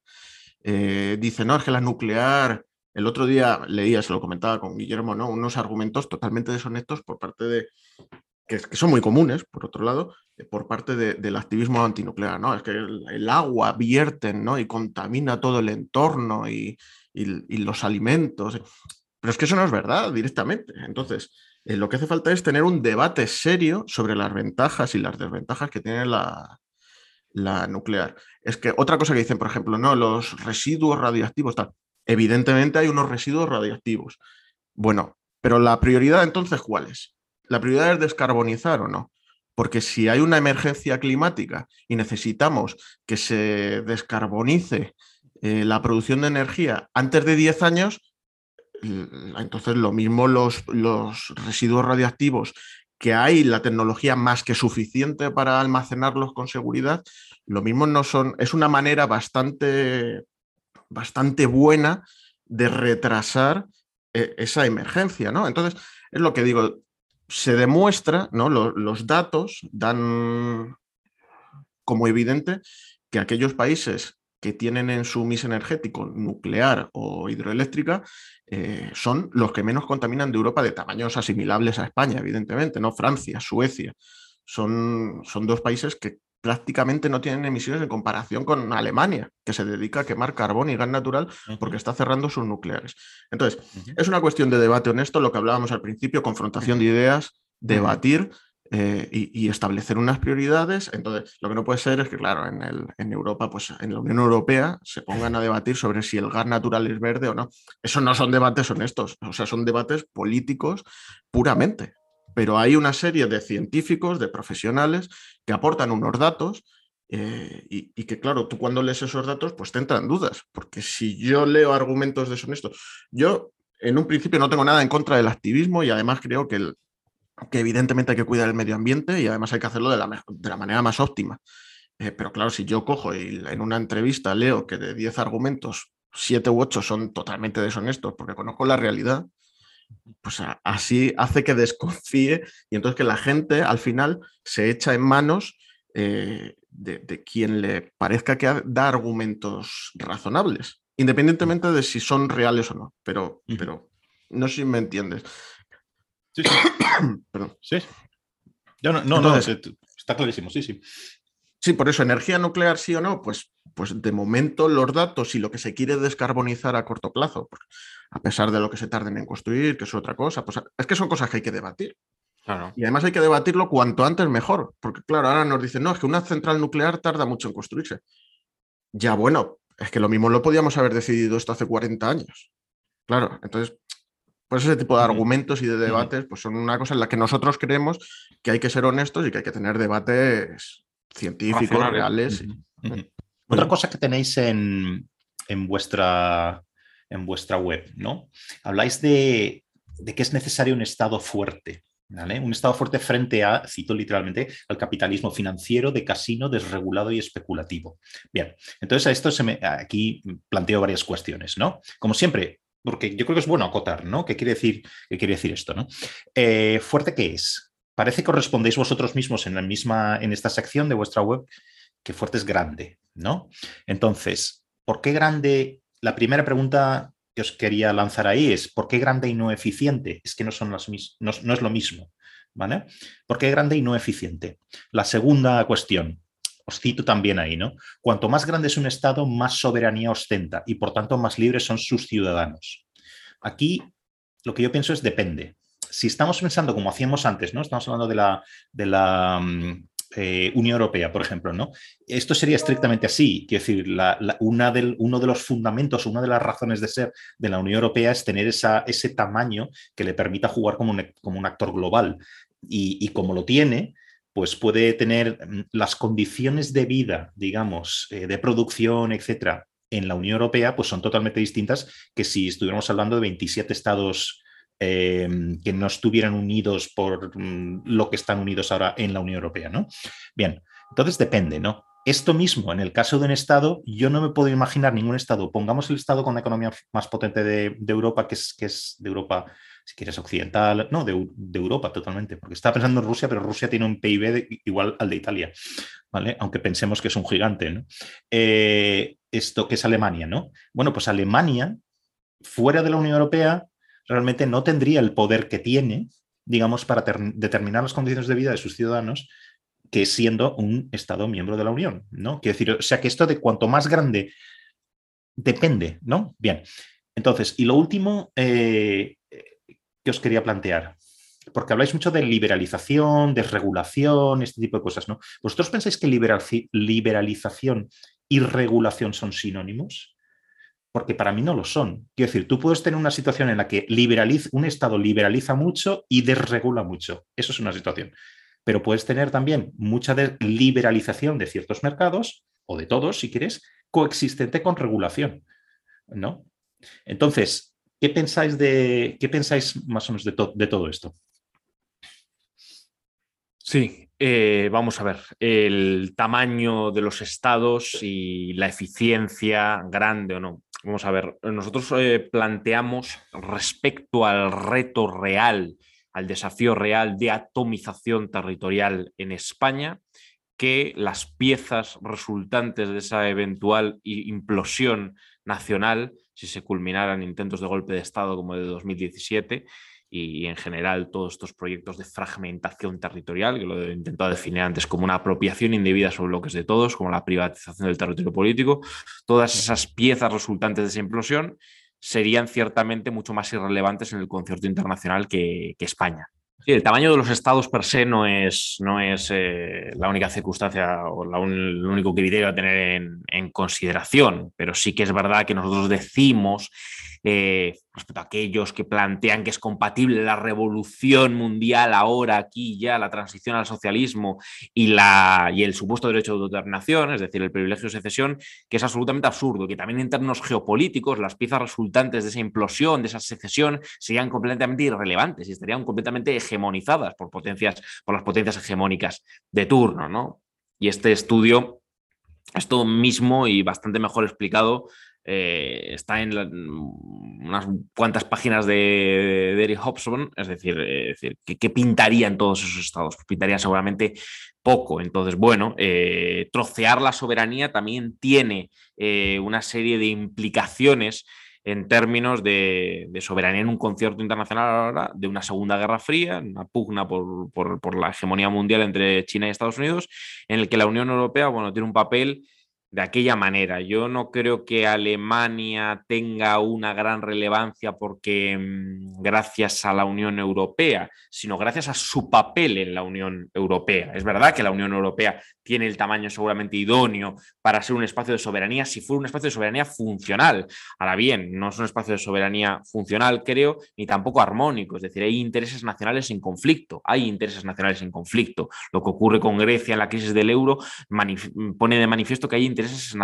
Eh, dice, no, es la nuclear, el otro día leía, se lo comentaba con Guillermo, ¿no? unos argumentos totalmente deshonestos por parte de, que, son muy comunes, por otro lado, eh, por parte del activismo antinuclear, ¿no? Es que el, agua vierten, ¿no? Y contamina todo el entorno y, los alimentos. Pero es que eso no es verdad directamente. Entonces, eh, lo que hace falta es tener un debate serio sobre las ventajas y las desventajas que tiene la, nuclear. Es que otra cosa que dicen, por ejemplo, no, los residuos radioactivos, tal. Evidentemente hay unos residuos radioactivos. Bueno, pero la prioridad entonces, ¿cuál es? La prioridad es descarbonizar o no. Porque si hay una emergencia climática y necesitamos que se descarbonice eh, la producción de energía antes de 10 años, entonces lo mismo los, los residuos radiactivos que hay la tecnología más que suficiente para almacenarlos con seguridad, lo mismo no son, es una manera bastante, bastante buena de retrasar eh, esa emergencia, ¿no? Entonces, es lo que digo, se demuestra, ¿no? los, datos dan como evidente que aquellos países que tienen en su mix energético nuclear o hidroeléctrica eh, son los que menos contaminan de Europa de tamaños asimilables a España, evidentemente, ¿no? Francia, Suecia. Son, son dos países que prácticamente no tienen emisiones en comparación con Alemania, que se dedica a quemar carbón y gas natural porque está cerrando sus nucleares. Entonces, es una cuestión de debate honesto, lo que hablábamos al principio, confrontación de ideas, debatir eh, y, establecer unas prioridades. Entonces, lo que no puede ser es que, claro, en, el, en, Europa, pues en la Unión Europea, se pongan a debatir sobre si el gas natural es verde o no. Eso no son debates honestos, o sea, son debates políticos puramente. Pero hay una serie de científicos, de profesionales, que aportan unos datos eh, y, que, claro, tú cuando lees esos datos, pues te entran dudas, porque si yo leo argumentos deshonestos, yo en un principio no tengo nada en contra del activismo y además creo que el, que evidentemente hay que cuidar el medio ambiente y además hay que hacerlo de la, de la manera más óptima. Eh, pero claro, si yo cojo y en una entrevista leo que de 10 argumentos, 7 u 8 son totalmente deshonestos porque conozco la realidad, pues así hace que desconfíe y entonces que la gente al final se echa en manos eh, de, quien le parezca que da argumentos razonables, independientemente de si son reales o no. Pero, pero no sé si me entiendes. Sí, sí. *coughs* Perdón. Sí. no, no, está clarísimo, sí, sí. Sí, por eso, energía nuclear sí o no, pues, pues de momento los datos y lo que se quiere descarbonizar a corto plazo, a pesar de lo que se tarden en construir, que es otra cosa, pues es que son cosas que hay que debatir. Claro. Y además hay que debatirlo cuanto antes mejor, porque claro, ahora nos dicen, no, es que una central nuclear tarda mucho en construirse. Ya bueno, es que lo mismo lo podíamos haber decidido esto hace 40 años. Claro, entonces pues ese tipo de argumentos y de debates pues son una cosa en la que nosotros creemos que hay que ser honestos y que hay que tener debates científicos, reales. Otra cosa que tenéis en, vuestra, en vuestra web, ¿no? Habláis de, que es necesario un Estado fuerte. Un Estado fuerte frente a, cito literalmente, al capitalismo financiero de casino desregulado y especulativo. Bien, entonces a esto se me, aquí planteo varias cuestiones, ¿no? Como siempre, porque yo creo que es bueno acotar, ¿no? ¿Qué quiere decir, qué quiere decir esto? ¿no? Eh, ¿Fuerte qué es? Parece que os respondéis vosotros mismos en, la misma, en esta sección de vuestra web que fuerte es grande, ¿no? Entonces, ¿por qué grande? La primera pregunta que os quería lanzar ahí es ¿por qué grande y no eficiente? Es que no, son las no, no es lo mismo, ¿vale? ¿Por qué grande y no eficiente? La segunda cuestión, os cito también ahí, ¿no? Cuanto más grande es un Estado, más soberanía ostenta y por tanto más libres son sus ciudadanos. Aquí lo que yo pienso es depende. Si estamos pensando como hacíamos antes, ¿no? Estamos hablando de la, mm, eh, Unión Europea, por ejemplo, ¿no? Esto sería estrictamente así. Quiero decir, una uno de los fundamentos, una de las razones de ser de la Unión Europea es tener ese tamaño que le permita jugar como un, actor global. Y, y como lo tiene, pues puede tener mm, las condiciones de vida, digamos, eh, de producción, etcétera, en la Unión Europea, pues son totalmente distintas que si estuviéramos hablando de 27 estados em, que no estuvieran unidos por mm, lo que están unidos ahora en la Unión Europea, ¿no? Bien, entonces depende, ¿no? Esto mismo, en el caso de un Estado, yo no me puedo imaginar ningún Estado, pongamos el Estado con la economía más potente de, Europa, que es, que es de Europa si quieres occidental, no, de, Europa totalmente, porque estaba pensando en Rusia, pero Rusia tiene un PIB igual al de Italia, ¿vale? Aunque pensemos que es un gigante, ¿no? Eh, esto que es Alemania, ¿no? Bueno, pues Alemania, fuera de la Unión Europea, realmente no tendría el poder que tiene, digamos, para determinar las condiciones de vida de sus ciudadanos, que siendo un Estado miembro de la Unión, ¿no? Quiero decir, o sea que esto de cuanto más grande depende, ¿no? Bien. Entonces, y lo último, eh, os quería plantear? Porque habláis mucho de liberalización, desregulación, este tipo de cosas, ¿no? ¿Vosotros pensáis que liberalización y regulación son sinónimos? Porque para mí no lo son. Quiero decir, tú puedes tener una situación en la que un Estado liberaliza mucho y desregula mucho. Eso es una situación. Pero puedes tener también mucha liberalización de ciertos mercados, o de todos, si quieres, coexistente con regulación. ¿No? Entonces, ¿Qué pensáis, de, qué pensáis más o menos de, de todo esto? Sí, eh, vamos a ver, el tamaño de los estados y la eficiencia grande o no. Vamos a ver, nosotros eh, planteamos respecto al reto real, al desafío real de atomización territorial en España, que las piezas resultantes de esa eventual implosión nacional si se culminaran intentos de golpe de Estado como el de 2017, y, en general todos estos proyectos de fragmentación territorial, que lo he intentado definir antes como una apropiación indebida sobre bloques de todos, como la privatización del territorio político, todas esas piezas resultantes de esa implosión serían ciertamente mucho más irrelevantes en el concierto internacional que, España. Sí, el tamaño de los estados per se no es, no es eh, la única circunstancia o el único criterio a tener en, consideración, pero sí que es verdad que nosotros decimos eh, respecto a aquellos que plantean que es compatible la revolución mundial ahora, aquí ya, la transición al socialismo y, la, y el supuesto derecho de autodeterminación, es decir, el privilegio de secesión, que es absolutamente absurdo, que también en términos geopolíticos las piezas resultantes de esa implosión, de esa secesión, serían completamente irrelevantes y estarían completamente hegemonizadas por, potencias, por las potencias hegemónicas de turno. ¿no? Y este estudio esto mismo y bastante mejor explicado eh, está en unas cuantas páginas de, Eric Hobson, es decir, eh, ¿qué, pintaría en todos esos estados? Pues pintaría seguramente poco. Entonces, bueno, eh, trocear la soberanía también tiene una serie de implicaciones en términos de, soberanía en un concierto internacional ahora, de una Segunda Guerra Fría, una pugna por, por, la hegemonía mundial entre China y Estados Unidos, en el que la Unión Europea, bueno, tiene un papel de aquella manera. Yo no creo que Alemania tenga una gran relevancia porque mm, gracias a la Unión Europea, sino gracias a su papel en la Unión Europea. Es verdad que la Unión Europea tiene el tamaño seguramente idóneo para ser un espacio de soberanía si fuera un espacio de soberanía funcional. Ahora bien, no es un espacio de soberanía funcional, creo, ni tampoco armónico. Es decir, hay intereses nacionales en conflicto. Hay intereses nacionales en conflicto. Lo que ocurre con Grecia en la crisis del euro pone de manifiesto que hay intereses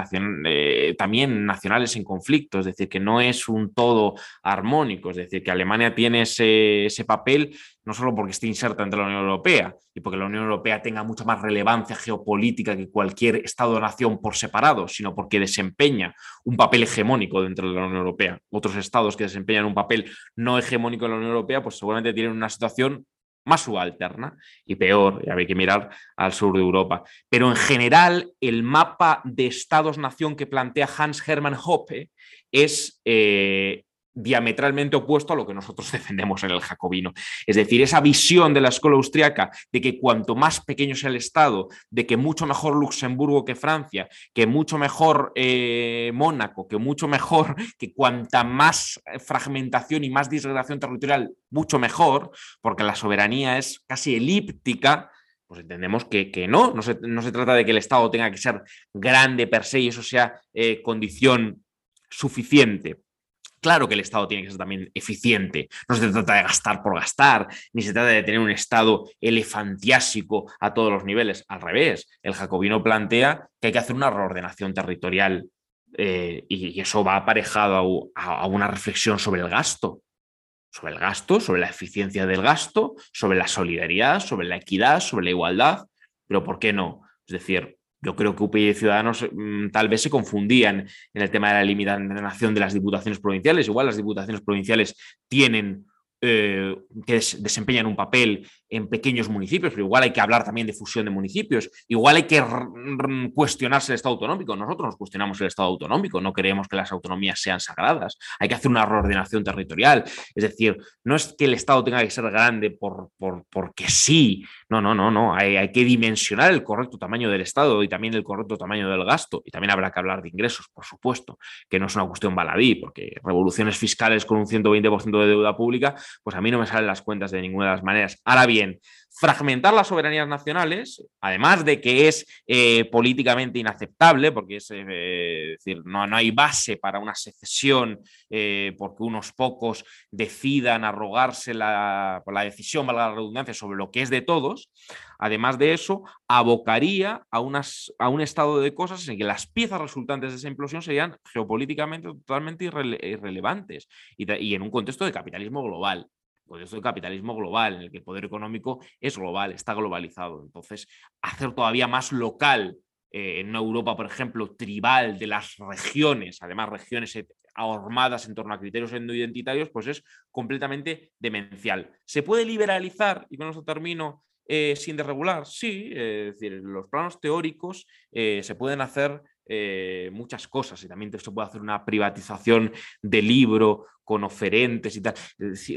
eh, también nacionales en conflicto. Es decir, que no es un todo armónico. Es decir, que Alemania tiene ese, ese papel no solo porque esté inserta entre la Unión Europea y porque la Unión Europea tenga mucha más relevancia geopolítica que cualquier Estado-nación por separado, sino porque desempeña un papel hegemónico dentro de la Unión Europea. Otros estados que desempeñan un papel no hegemónico en la Unión Europea, pues seguramente tienen una situación más subalterna y peor, y hay que mirar al sur de Europa. Pero en general, el mapa de estados-nación que plantea Hans Hermann Hoppe es eh, diametralmente opuesto a lo que nosotros *laughs* defendemos en el jacobino. Es decir, esa visión de la escuela austriaca de que cuanto más pequeño sea el Estado, de que mucho mejor Luxemburgo que Francia, que mucho mejor eh, Mónaco, que mucho mejor, *laughs* que cuanta más fragmentación y más disgregación territorial, mucho mejor, porque la soberanía es casi elíptica, pues entendemos que, no, no se, no se, trata de que el Estado tenga que ser grande per se y eso sea eh, condición suficiente Claro que el Estado tiene que ser también eficiente. No se trata de gastar por gastar, ni se trata de tener un Estado elefantiásico a todos los niveles. Al revés, el jacobino plantea que hay que hacer una reordenación territorial eh, y, eso va aparejado a, una reflexión sobre el gasto. Sobre el gasto, sobre la eficiencia del gasto, sobre la solidaridad, sobre la equidad, sobre la igualdad. Pero ¿por qué no? Es decir, yo creo que UPI y Ciudadanos mm, tal vez se confundían en el tema de la limitación de las diputaciones provinciales. Igual las diputaciones provinciales tienen eh, que desempeñan un papel en pequeños municipios, pero igual hay que hablar también de fusión de municipios, igual hay que cuestionarse el Estado autonómico. Nosotros nos cuestionamos el Estado autonómico, no creemos que las autonomías sean sagradas, hay que hacer una reordenación territorial, es decir, no es que el Estado tenga que ser grande por, por porque sí, no, no, no, no, hay, hay, que dimensionar el correcto tamaño del Estado y también el correcto tamaño del gasto, y también habrá que hablar de ingresos, por supuesto, que no es una cuestión baladí, porque revoluciones fiscales con un 120% de deuda pública, pues a mí no me salen las cuentas de ninguna de las maneras. Ahora bien, fragmentar las soberanías nacionales, además de que es eh, políticamente inaceptable, porque es eh, decir, no, no, hay base para una secesión eh, porque unos pocos decidan arrogarse la, la decisión, valga la redundancia, sobre lo que es de todos, además de eso, abocaría a, unas, a un estado de cosas en que las piezas resultantes de esa implosión serían geopolíticamente totalmente irrelevantes y en un contexto de capitalismo global contexto de capitalismo global, en el que el poder económico es global, está globalizado. Entonces, hacer todavía más local eh, en una Europa, por ejemplo, tribal de las regiones, además regiones ahormadas en torno a criterios identitarios, pues es completamente demencial. ¿Se puede liberalizar, y con eso termino, eh, sin desregular? Sí, es decir, los planos teóricos eh, se pueden hacer eh, muchas cosas y también se puede hacer una privatización de libro con oferentes y tal.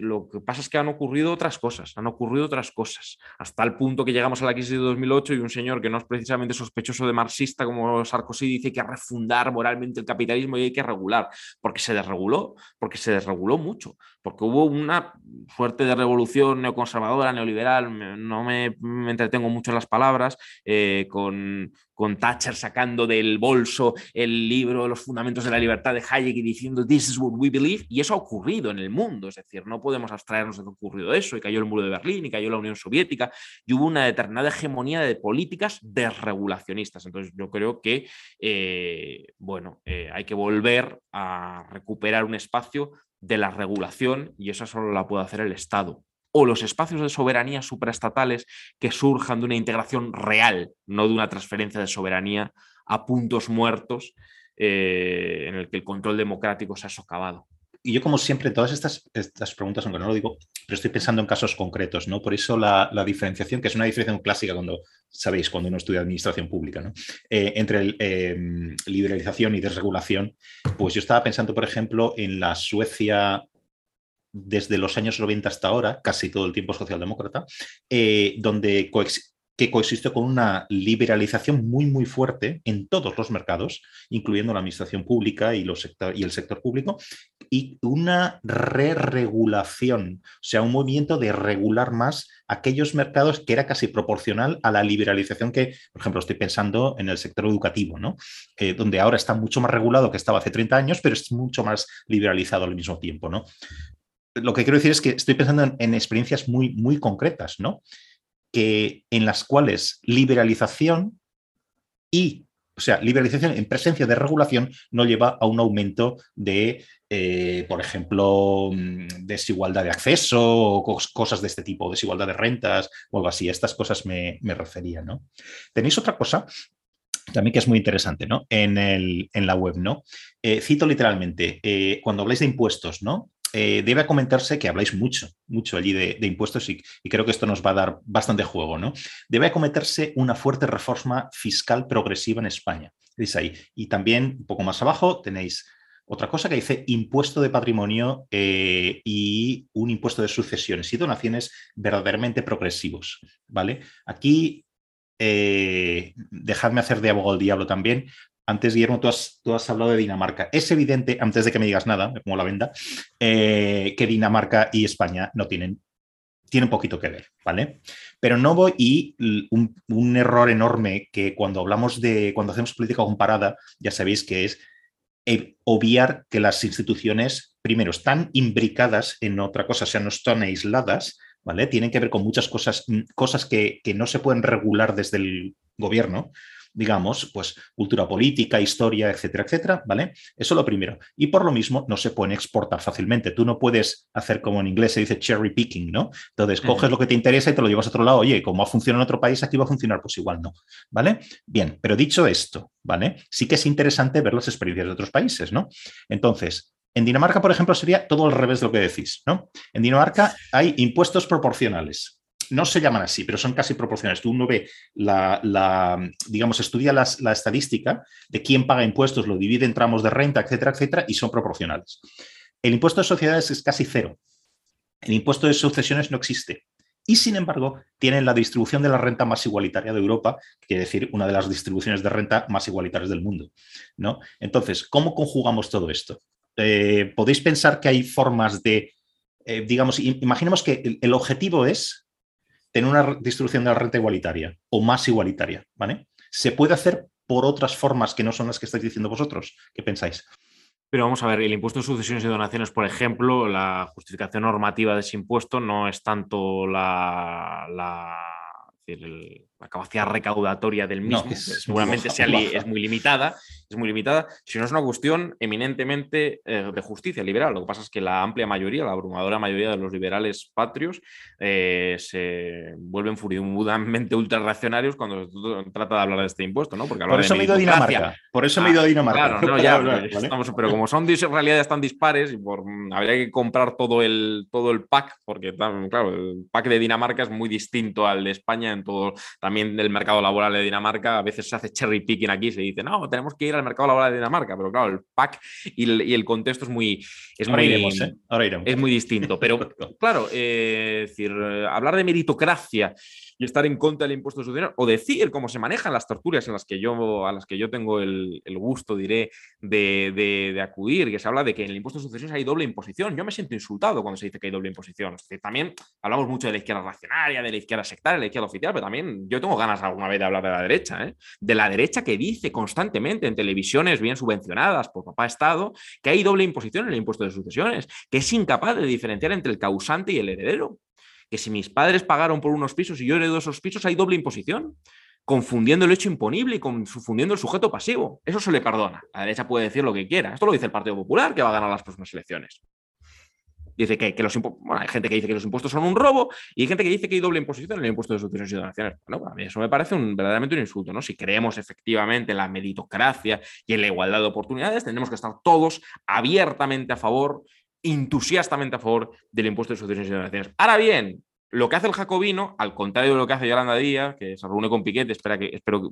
lo que pasa es que han ocurrido otras cosas, han ocurrido otras cosas, hasta el punto que llegamos a la crisis de 2008 y un señor que no es precisamente sospechoso de marxista como Sarkozy dice que hay que refundar moralmente el capitalismo y hay que regular, porque se desreguló, porque se desreguló mucho, porque hubo una suerte de revolución neoconservadora, neoliberal, no me, entretengo mucho en las palabras, eh, con, con Thatcher sacando del bolso el libro Los Fundamentos de la Libertad de Hayek y diciendo This is what we believe, y eso ocurrido en el mundo, es decir, no podemos abstraernos de que ha ocurrido eso, y cayó el muro de Berlín, y cayó la Unión Soviética, y hubo una determinada hegemonía de políticas desregulacionistas. Entonces yo creo que, eh, bueno, eh, hay que volver a recuperar un espacio de la regulación, y eso solo la puede hacer el Estado o los espacios de soberanía supraestatales que surjan de una integración real, no de una transferencia de soberanía a puntos muertos eh, en el que el control democrático se ha socavado y yo como siempre, todas estas, estas preguntas, aunque no lo digo, pero estoy pensando en casos concretos, ¿no? Por eso la, diferenciación, que es una diferenciación clásica cuando, sabéis, cuando uno estudia administración pública, ¿no? Eh, entre em, liberalización y desregulación, pues yo estaba pensando, por ejemplo, en la Suecia desde los años 90 hasta ahora, casi todo el tiempo socialdemócrata, eh, donde que coexiste con una liberalización muy, muy fuerte en todos los mercados, incluyendo la administración pública y, los y el sector público, y una re-regulación, o sea, un movimiento de regular más aquellos mercados que era casi proporcional a la liberalización que, por ejemplo, estoy pensando en el sector educativo, ¿no? Eh, donde ahora está mucho más regulado que estaba hace 30 años, pero es mucho más liberalizado al mismo tiempo, ¿no? Lo que quiero decir es que estoy pensando en, en experiencias muy, muy concretas, ¿no? que, en las cuales liberalización y, o sea, liberalización en presencia de regulación no lleva a un aumento de, eh, por ejemplo, mm, desigualdad de acceso o cosas de este tipo, desigualdad de rentas o algo así. Estas cosas me, refería, ¿no? Tenéis otra cosa también que es muy interesante, ¿no? En, el, en la web, ¿no? Eh, cito literalmente, eh, cuando habláis de impuestos, ¿no? Eh, debe comentarse que habláis mucho, mucho allí de, impuestos y, creo que esto nos va a dar bastante juego, ¿no? Debe acometerse una fuerte reforma fiscal progresiva en España. Dice ahí. Y también, un poco más abajo, tenéis otra cosa que dice impuesto de patrimonio eh, y un impuesto de sucesiones y donaciones verdaderamente progresivos, ¿vale? Aquí eh, dejadme hacer de abogado del diablo también, antes, Guillermo, tú has, tú has, hablado de Dinamarca. Es evidente, antes de que me digas nada, me pongo la venda, eh, que Dinamarca y España no tienen, tienen poquito que ver, ¿vale? Pero no voy, y un, error enorme que cuando hablamos de, cuando hacemos política comparada, ya sabéis que es eh, obviar que las instituciones, primero, están imbricadas en otra cosa, o sea, no están aisladas, ¿vale? Tienen que ver con muchas cosas, cosas que, que no se pueden regular desde el gobierno, digamos, pues cultura política, historia, etcétera, etcétera, ¿vale? Eso lo primero. Y por lo mismo no se pueden exportar fácilmente. Tú no puedes hacer como en inglés se dice cherry picking, ¿no? Entonces coges lo que te interesa y te lo llevas a otro lado. Oye, como ha funcionado en otro país, aquí va a funcionar, pues igual no, ¿vale? Bien, pero dicho esto, ¿vale? Sí que es interesante ver las experiencias de otros países, ¿no? Entonces, en Dinamarca, por ejemplo, sería todo al revés de lo que decís, ¿no? En Dinamarca hay impuestos proporcionales no se llaman así, pero son casi proporcionales. Tú uno ve la, digamos, estudia la estadística de quién paga impuestos, lo divide en tramos de renta, etcétera, etcétera, y son proporcionales. El impuesto de sociedades es casi cero. El impuesto de sucesiones no existe. Y sin embargo, tienen la distribución de la renta más igualitaria de Europa, quiere decir una de las distribuciones de renta más igualitarias del mundo. ¿no? Entonces, ¿cómo conjugamos todo esto? Eh, Podéis pensar que hay formas de, eh, digamos, imaginemos que el objetivo es tener una distribución de la renta igualitaria o más igualitaria, ¿vale? Se puede hacer por otras formas que no son las que estáis diciendo vosotros. ¿Qué pensáis? Pero vamos a ver, el impuesto de sucesiones y donaciones, por ejemplo, la justificación normativa de ese impuesto no es tanto la, la la capacidad recaudatoria del mismo, seguramente es muy limitada, es muy limitada, sino es una cuestión eminentemente eh, de justicia liberal. Lo que pasa es que la amplia mayoría, la abrumadora mayoría de los liberales patrios eh, se vuelven furibundamente *laughs* ultrarreaccionarios cuando se trata de hablar de este impuesto, ¿no? Porque por eso me he ido a Dinamarca. Por eso me he ido a ah, Dinamarca. Claro, *laughs* ya, pero como son realidades tan dispares y por, habría que comprar todo el, todo el pack, porque claro, el pack de Dinamarca es muy distinto al de España en todo también del mercado laboral de Dinamarca. A veces se hace cherry picking aquí, se dice, no, tenemos que ir al mercado laboral de Dinamarca, pero claro, el PAC y el, contexto es muy, es Ahora muy, iremos, ¿eh? Ahora iremos. es muy distinto. Pero *laughs* claro, eh, es decir, hablar de meritocracia y estar en contra del impuesto de sucesiones, o decir cómo se manejan las torturas en las que yo, a las que yo tengo el, gusto, diré, de, acudir, que se habla de que en el impuesto de sucesiones hay doble imposición. Yo me siento insultado cuando se dice que hay doble imposición. también hablamos mucho de la izquierda racionaria, de la izquierda sectaria, de la izquierda oficial, pero también yo tengo ganas alguna vez de hablar de la derecha, ¿eh? de la derecha que dice constantemente en televisiones bien subvencionadas por papá Estado que hay doble imposición en el impuesto de sucesiones, que es incapaz de diferenciar entre el causante y el heredero que si mis padres pagaron por unos pisos y yo heredo esos pisos, hay doble imposición, confundiendo el hecho imponible y confundiendo el sujeto pasivo. Eso se le perdona. La derecha puede decir lo que quiera. Esto lo dice el Partido Popular, que va a ganar las próximas elecciones. Dice que, los bueno, hay gente que dice que los impuestos son un robo y hay gente que dice que hay doble imposición en el impuesto de sucesiones y donaciones. Bueno, a mí eso me parece un, verdaderamente un insulto, ¿no? Si creemos efectivamente en la meritocracia y en la igualdad de oportunidades, tendremos que estar todos abiertamente a favor entusiastamente a favor del impuesto de sucesiones y donaciones. Ahora bien, lo que hace el jacobino, al contrario de lo que hace Yolanda Díaz, que se reúne con Piquet, espera que, espero que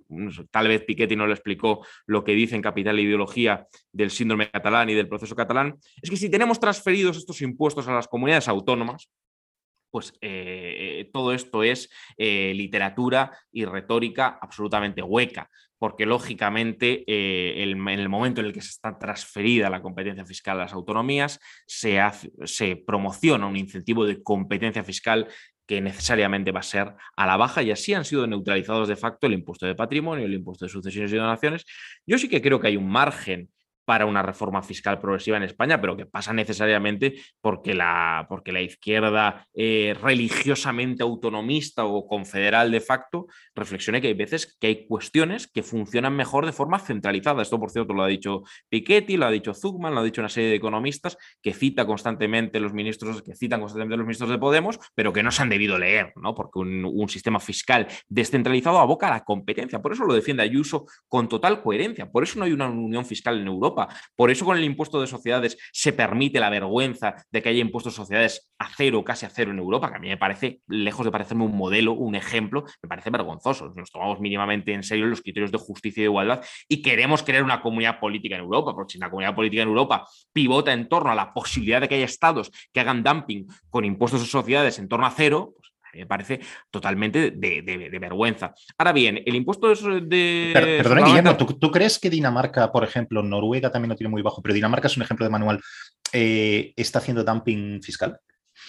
tal vez Piquet no le explicó lo que dice en Capital e Ideología del síndrome catalán y del proceso catalán, es que si tenemos transferidos estos impuestos a las comunidades autónomas, pues eh, todo esto es eh, literatura y retórica absolutamente hueca porque lógicamente eh, en el momento en el que se está transferida la competencia fiscal a las autonomías, se, se promociona un incentivo de competencia fiscal que necesariamente va a ser a la baja y así han sido neutralizados de facto el impuesto de patrimonio, el impuesto de sucesiones y donaciones. Yo sí que creo que hay un margen para una reforma fiscal progresiva en España, pero que pasa necesariamente porque la, porque la izquierda eh, religiosamente autonomista o confederal de facto reflexione que hay veces que hay cuestiones que funcionan mejor de forma centralizada. Esto, por cierto, lo ha dicho Piketty, lo ha dicho Zugman, lo ha dicho una serie de economistas que cita constantemente los ministros, que citan constantemente los ministros de Podemos, pero que no se han debido leer, ¿no? Porque un, un sistema fiscal descentralizado aboca a la competencia. Por eso lo defiende Ayuso con total coherencia. Por eso no hay una unión fiscal en Europa por eso con el impuesto de sociedades se permite la vergüenza de que haya impuestos de sociedades a cero, casi a cero en Europa, que a mí me parece, lejos de parecerme un modelo, un ejemplo, me parece vergonzoso. Nos tomamos mínimamente en serio los criterios de justicia y de igualdad y queremos crear una comunidad política en Europa, porque si la comunidad política en Europa pivota en torno a la posibilidad de que haya estados que hagan dumping con impuestos de sociedades en torno a cero, me parece totalmente de, vergüenza. Ahora bien, el impuesto de... perdona, Guillermo, ¿tú, crees que Dinamarca, por ejemplo, Noruega también lo tiene muy bajo, pero Dinamarca es un ejemplo de manual, eh, está haciendo dumping fiscal?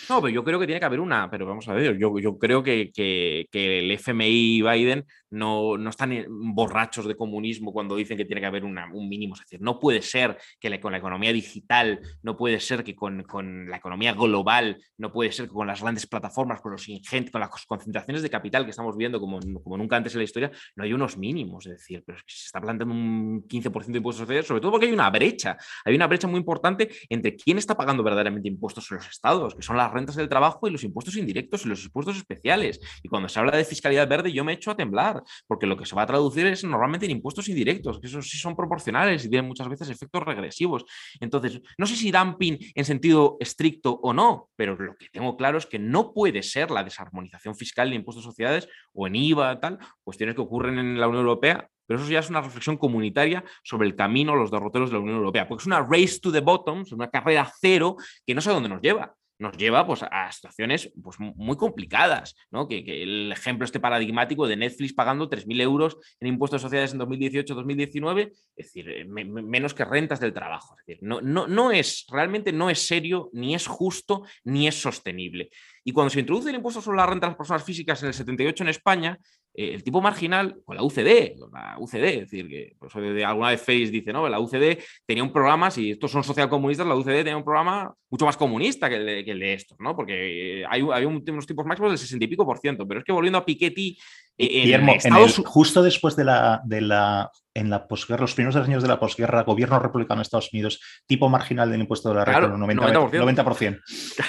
No, pero yo creo que tiene que haber una, pero vamos a ver, yo, yo creo que, que, que, el FMI y Biden no, no, están borrachos de comunismo cuando dicen que tiene que haber un mínimo. Es decir, no puede ser que con la economía digital, no puede ser que con, con, la economía global, no puede ser que con las grandes plataformas, con los ingentes, con las concentraciones de capital que estamos viendo como, como nunca antes en la historia, no hay unos mínimos. Es decir, pero es que se está planteando un 15% de impuestos sociales, sobre todo porque hay una brecha. Hay una brecha muy importante entre quién está pagando verdaderamente impuestos en los estados, que son las rentas del trabajo y los impuestos indirectos y los impuestos especiales. Y cuando se habla de fiscalidad verde, yo me echo a temblar, porque lo que se va a traducir es normalmente en impuestos indirectos, que esos sí son proporcionales y tienen muchas veces efectos regresivos. Entonces, no sé si dumping en sentido estricto o no, pero lo que tengo claro es que no puede ser la desarmonización fiscal de impuestos sociedades o en IVA, tal, cuestiones que ocurren en la Unión Europea pero eso ya es una reflexión comunitaria sobre el camino, los derroteros de la Unión Europea, porque es una race to the bottom, es una carrera cero que no sé a dónde nos lleva nos lleva pues, a situaciones pues, muy complicadas, ¿no? Que, el ejemplo este paradigmático de Netflix pagando 3.000 euros en impuestos de sociedades en 2018-2019, es decir, eh, menos que rentas del trabajo. Es decir, no, no, no es, realmente no es serio, ni es justo, ni es sostenible. Y cuando se introduce el impuesto sobre la renta de las personas físicas en el 78 en España, eh, el tipo marginal, con la UCD, la UCD, es decir, que pues, alguna vez Face dice, no, la UCD tenía un programa, si estos son socialcomunistas, la UCD tenía un programa mucho más comunista que el de, que el de estos, ¿no? Porque hay, hay unos tipos máximos del 60 y pico por ciento, pero es que volviendo a Piketty, eh, en Estados... justo después de la, de la en la posguerra, los primeros años de la posguerra, gobierno republicano de Estados Unidos, tipo marginal del impuesto de la renta, 90%. 90%.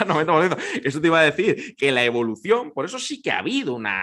90%. Eso te iba a decir, que la evolución, por eso sí que ha habido una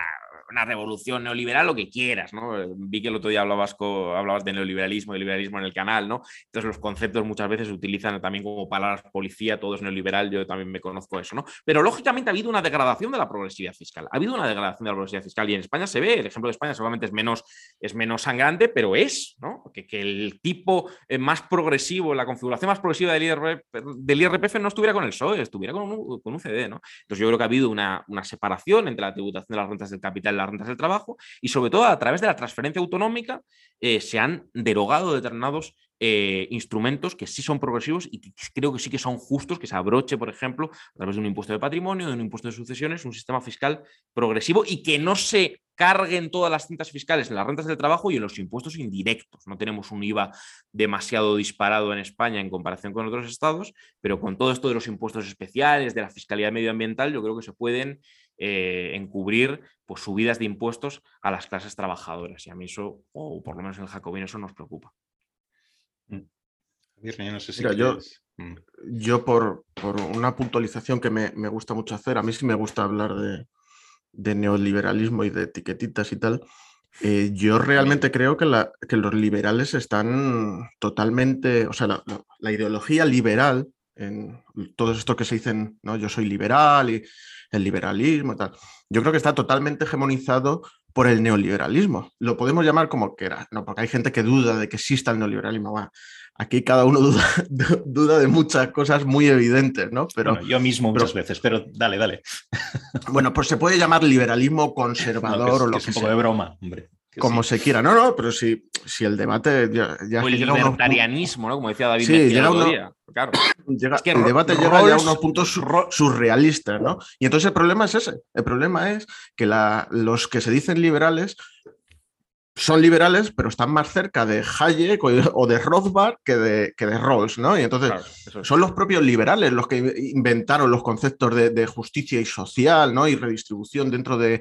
una revolución neoliberal, lo que quieras, ¿no? Vi que el otro día hablabas, hablabas de neoliberalismo, de liberalismo en el canal, ¿no? Entonces los conceptos muchas veces se utilizan también como palabras policía, todo es neoliberal, yo también me conozco eso, ¿no? Pero lógicamente ha habido una degradación de la progresividad fiscal, ha habido una degradación de la progresividad fiscal y en España se ve, el ejemplo de España seguramente es menos, es menos sangrante, pero es, ¿no? Que, que el tipo eh, más progresivo, la configuración más progresiva del IRPF, del IRPF no estuviera con el PSOE, estuviera con un, con un CD, ¿no? Entonces yo creo que ha habido una, una separación entre la tributación de las rentas del capital las rentas del trabajo y sobre todo a través de la transferencia autonómica eh, se han derogado determinados eh, instrumentos que sí son progresivos y que creo que sí que son justos, que se abroche, por ejemplo, a través de un impuesto de patrimonio, de un impuesto de sucesiones, un sistema fiscal progresivo y que no se carguen todas las cintas fiscales en las rentas del trabajo y en los impuestos indirectos. No tenemos un IVA demasiado disparado en España en comparación con otros estados, pero con todo esto de los impuestos especiales, de la fiscalidad medioambiental, yo creo que se pueden eh, encubrir pues, subidas de impuestos a las clases trabajadoras. Y a mí eso, o por lo menos en el Jacobino, eso nos preocupa. Mm. yo, mm. yo por, una puntualización que me, gusta mucho hacer, a mí sí me gusta hablar de, neoliberalismo y de etiquetitas y tal. Eh, yo realmente creo que, los liberales están totalmente, o sea, la, ideología liberal, en todo esto que se dicen, ¿no? yo soy liberal y el liberalismo y tal, yo creo que está totalmente hegemonizado por el neoliberalismo. Lo podemos llamar como quiera, ¿no? porque hay gente que duda de que exista el neoliberalismo. aquí cada uno *laughs* duda, duda, de muchas cosas muy evidentes, ¿no? Pero, yo mismo muchas veces, pero dale, dale. Bueno, pues se puede llamar liberalismo *laughs* conservador o lo que, es un poco de broma, hombre como se quiera. No, no, pero si, si el debate ya, o el libertarianismo, ¿no? Como decía David. Sí, llega Claro. el debate llega ya a unos puntos surrealistas, ¿no? Y entonces el problema es ese. El problema es que la, los que se dicen liberales son liberales, pero están más cerca de Hayek o de Rothbard que de, que de Rawls, ¿no? Y entonces son los propios liberales los que inventaron los conceptos de, justicia y social, ¿no? Y redistribución dentro de,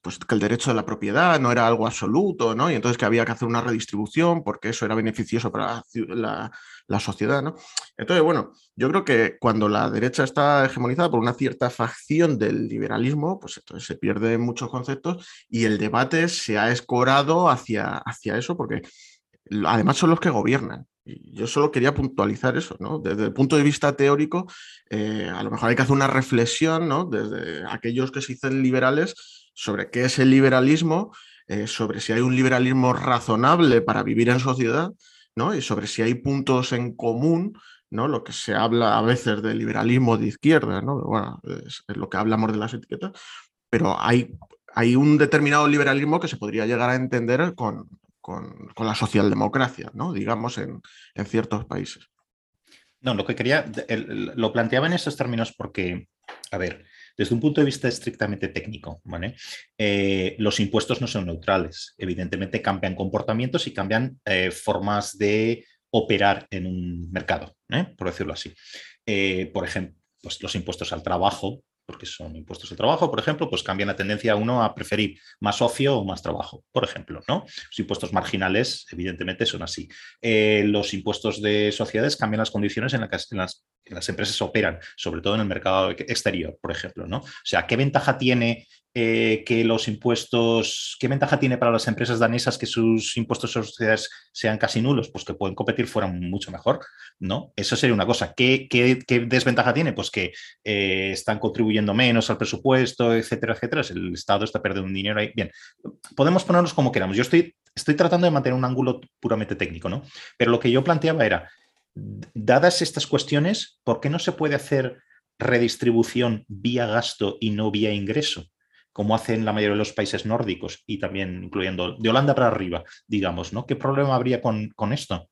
pues, que el derecho de la propiedad no era algo absoluto, ¿no? Y entonces que había que hacer una redistribución porque eso era beneficioso para la, la sociedad, ¿no? Entonces, bueno, yo creo que cuando la derecha está hegemonizada por una cierta facción del liberalismo, pues entonces se pierden muchos conceptos y el debate se ha escorado hacia, hacia eso, porque además son los que gobiernan. Yo solo quería puntualizar eso, ¿no? Desde el punto de vista teórico, eh, a lo mejor hay que hacer una reflexión, ¿no? Desde aquellos que se dicen liberales sobre qué es el liberalismo, eh, sobre si hay un liberalismo razonable para vivir en sociedad, ¿no? Y sobre si hay puntos en común ¿no? Lo que se habla a veces del liberalismo de izquierda, ¿no? Bueno, es, lo que hablamos de las etiquetas, pero hay, hay un determinado liberalismo que se podría llegar a entender con, la socialdemocracia, ¿no? Digamos, en, ciertos países. No, lo que quería, lo planteaba en esos términos porque, a ver, desde un punto de vista estrictamente técnico. Eh, los impuestos no son neutrales. Evidentemente cambian comportamientos y cambian eh, formas de operar en un mercado, ¿eh? por decirlo así. Por ejemplo, pues los impuestos al trabajo, porque son impuestos al trabajo, por ejemplo, pues cambian la tendencia a uno a preferir más ocio o más trabajo, por ejemplo, ¿no? Los impuestos marginales, evidentemente, son así. Los impuestos de sociedades cambian las condiciones en las que las, las, empresas operan, sobre todo en el mercado exterior, por ejemplo, ¿no? O sea, ¿qué ventaja tiene eh, que los impuestos, ¿qué ventaja tiene para las empresas danesas que sus impuestos a sociedades sean casi nulos? Pues que pueden competir fuera mucho mejor, ¿no? Eso sería una cosa. ¿Qué, desventaja tiene? Pues que eh, están contribuyendo menos al presupuesto, etcétera, etcétera. El Estado está perdiendo un dinero ahí. Bien, podemos ponernos como queramos. Yo estoy, estoy tratando de mantener un ángulo puramente técnico, ¿no? Pero lo que yo planteaba era, dadas estas cuestiones, ¿por qué no se puede hacer redistribución vía gasto y no vía ingreso? como hacen la mayoría de los países nórdicos y también incluyendo de Holanda para arriba, digamos, ¿no? ¿Qué problema habría con, esto?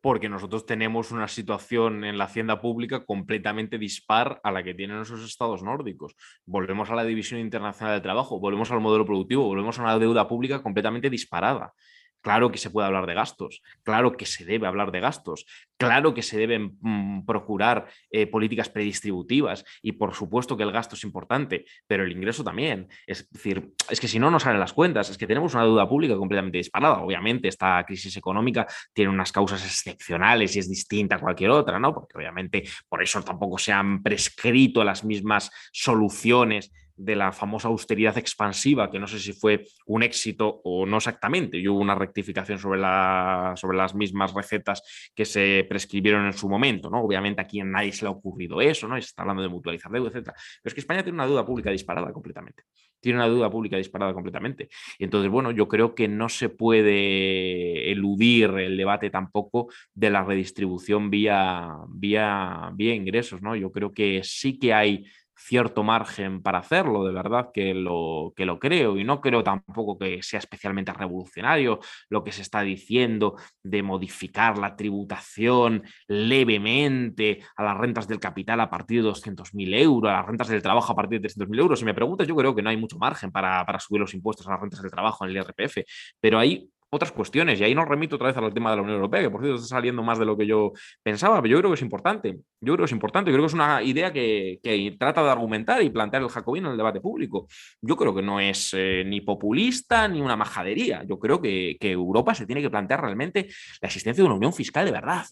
Porque nosotros tenemos una situación en la hacienda pública completamente dispar a la que tienen esos estados nórdicos. Volvemos a la división internacional del trabajo, volvemos al modelo productivo, volvemos a una deuda pública completamente disparada. Claro que se puede hablar de gastos, claro que se debe hablar de gastos, claro que se deben mm, procurar eh, políticas predistributivas y por supuesto que el gasto es importante, pero el ingreso también. Es decir, es que si no nos salen las cuentas, es que tenemos una deuda pública completamente disparada. Obviamente esta crisis económica tiene unas causas excepcionales y es distinta a cualquier otra, ¿no? Porque obviamente por eso tampoco se han prescrito las mismas soluciones de la famosa austeridad expansiva, que no sé si fue un éxito o no exactamente, y hubo una rectificación sobre, sobre las mismas recetas que se prescribieron en su momento, ¿no? Obviamente aquí a nadie se le ha ocurrido eso, ¿no? Se está hablando de mutualizar deuda, etc. Pero es que España tiene una deuda pública disparada completamente. Tiene una deuda pública disparada completamente. Y entonces, bueno, yo creo que no se puede eludir el debate tampoco de la redistribución vía, vía, vía ingresos, ¿no? Yo creo que sí que hay cierto margen para hacerlo, de verdad que lo, que lo creo y no creo tampoco que sea especialmente revolucionario lo que se está diciendo de modificar la tributación levemente a las rentas del capital a partir de 200.000 euros, a las rentas del trabajo a partir de 300.000 euros. Si me preguntas, yo creo que no hay mucho margen para, para subir los impuestos a las rentas del trabajo en el IRPF, pero hay otras cuestiones. Y ahí nos remito otra vez al tema de la Unión Europea, que por cierto está saliendo más de lo que yo pensaba, pero yo creo que es importante. Yo creo que es importante. Yo creo que es una idea que, trata de argumentar y plantear el jacobino en el debate público. Yo creo que no es eh, ni populista ni una majadería. Yo creo que, que Europa se tiene que plantear realmente la existencia de una unión fiscal de verdad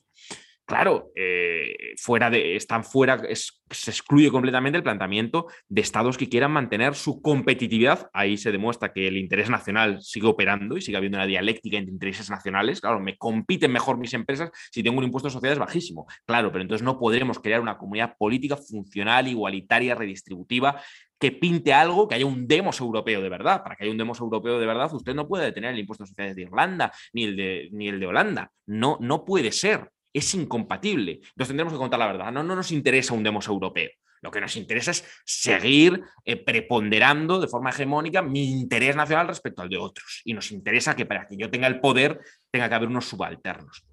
claro, eh, fuera de, están fuera, se excluye completamente el planteamiento de estados que quieran mantener su competitividad. Ahí se demuestra que el interés nacional sigue operando y sigue habiendo una dialéctica entre intereses nacionales. Claro, me compiten mejor mis empresas si tengo un impuesto de sociedades bajísimo. Claro, pero entonces no podremos crear una comunidad política funcional, igualitaria, redistributiva, que pinte algo, que haya un demos europeo de verdad. Para que haya un demos europeo de verdad, usted no puede detener el impuesto de sociedades de Irlanda ni el de, ni el de Holanda. No, no puede ser es incompatible. Entonces tendremos que contar la verdad. No, no nos interesa un demos europeo. Lo que nos interesa es seguir eh, preponderando de forma hegemónica mi interés nacional respecto al de otros. Y nos interesa que para que yo tenga el poder tenga que haber unos subalternos.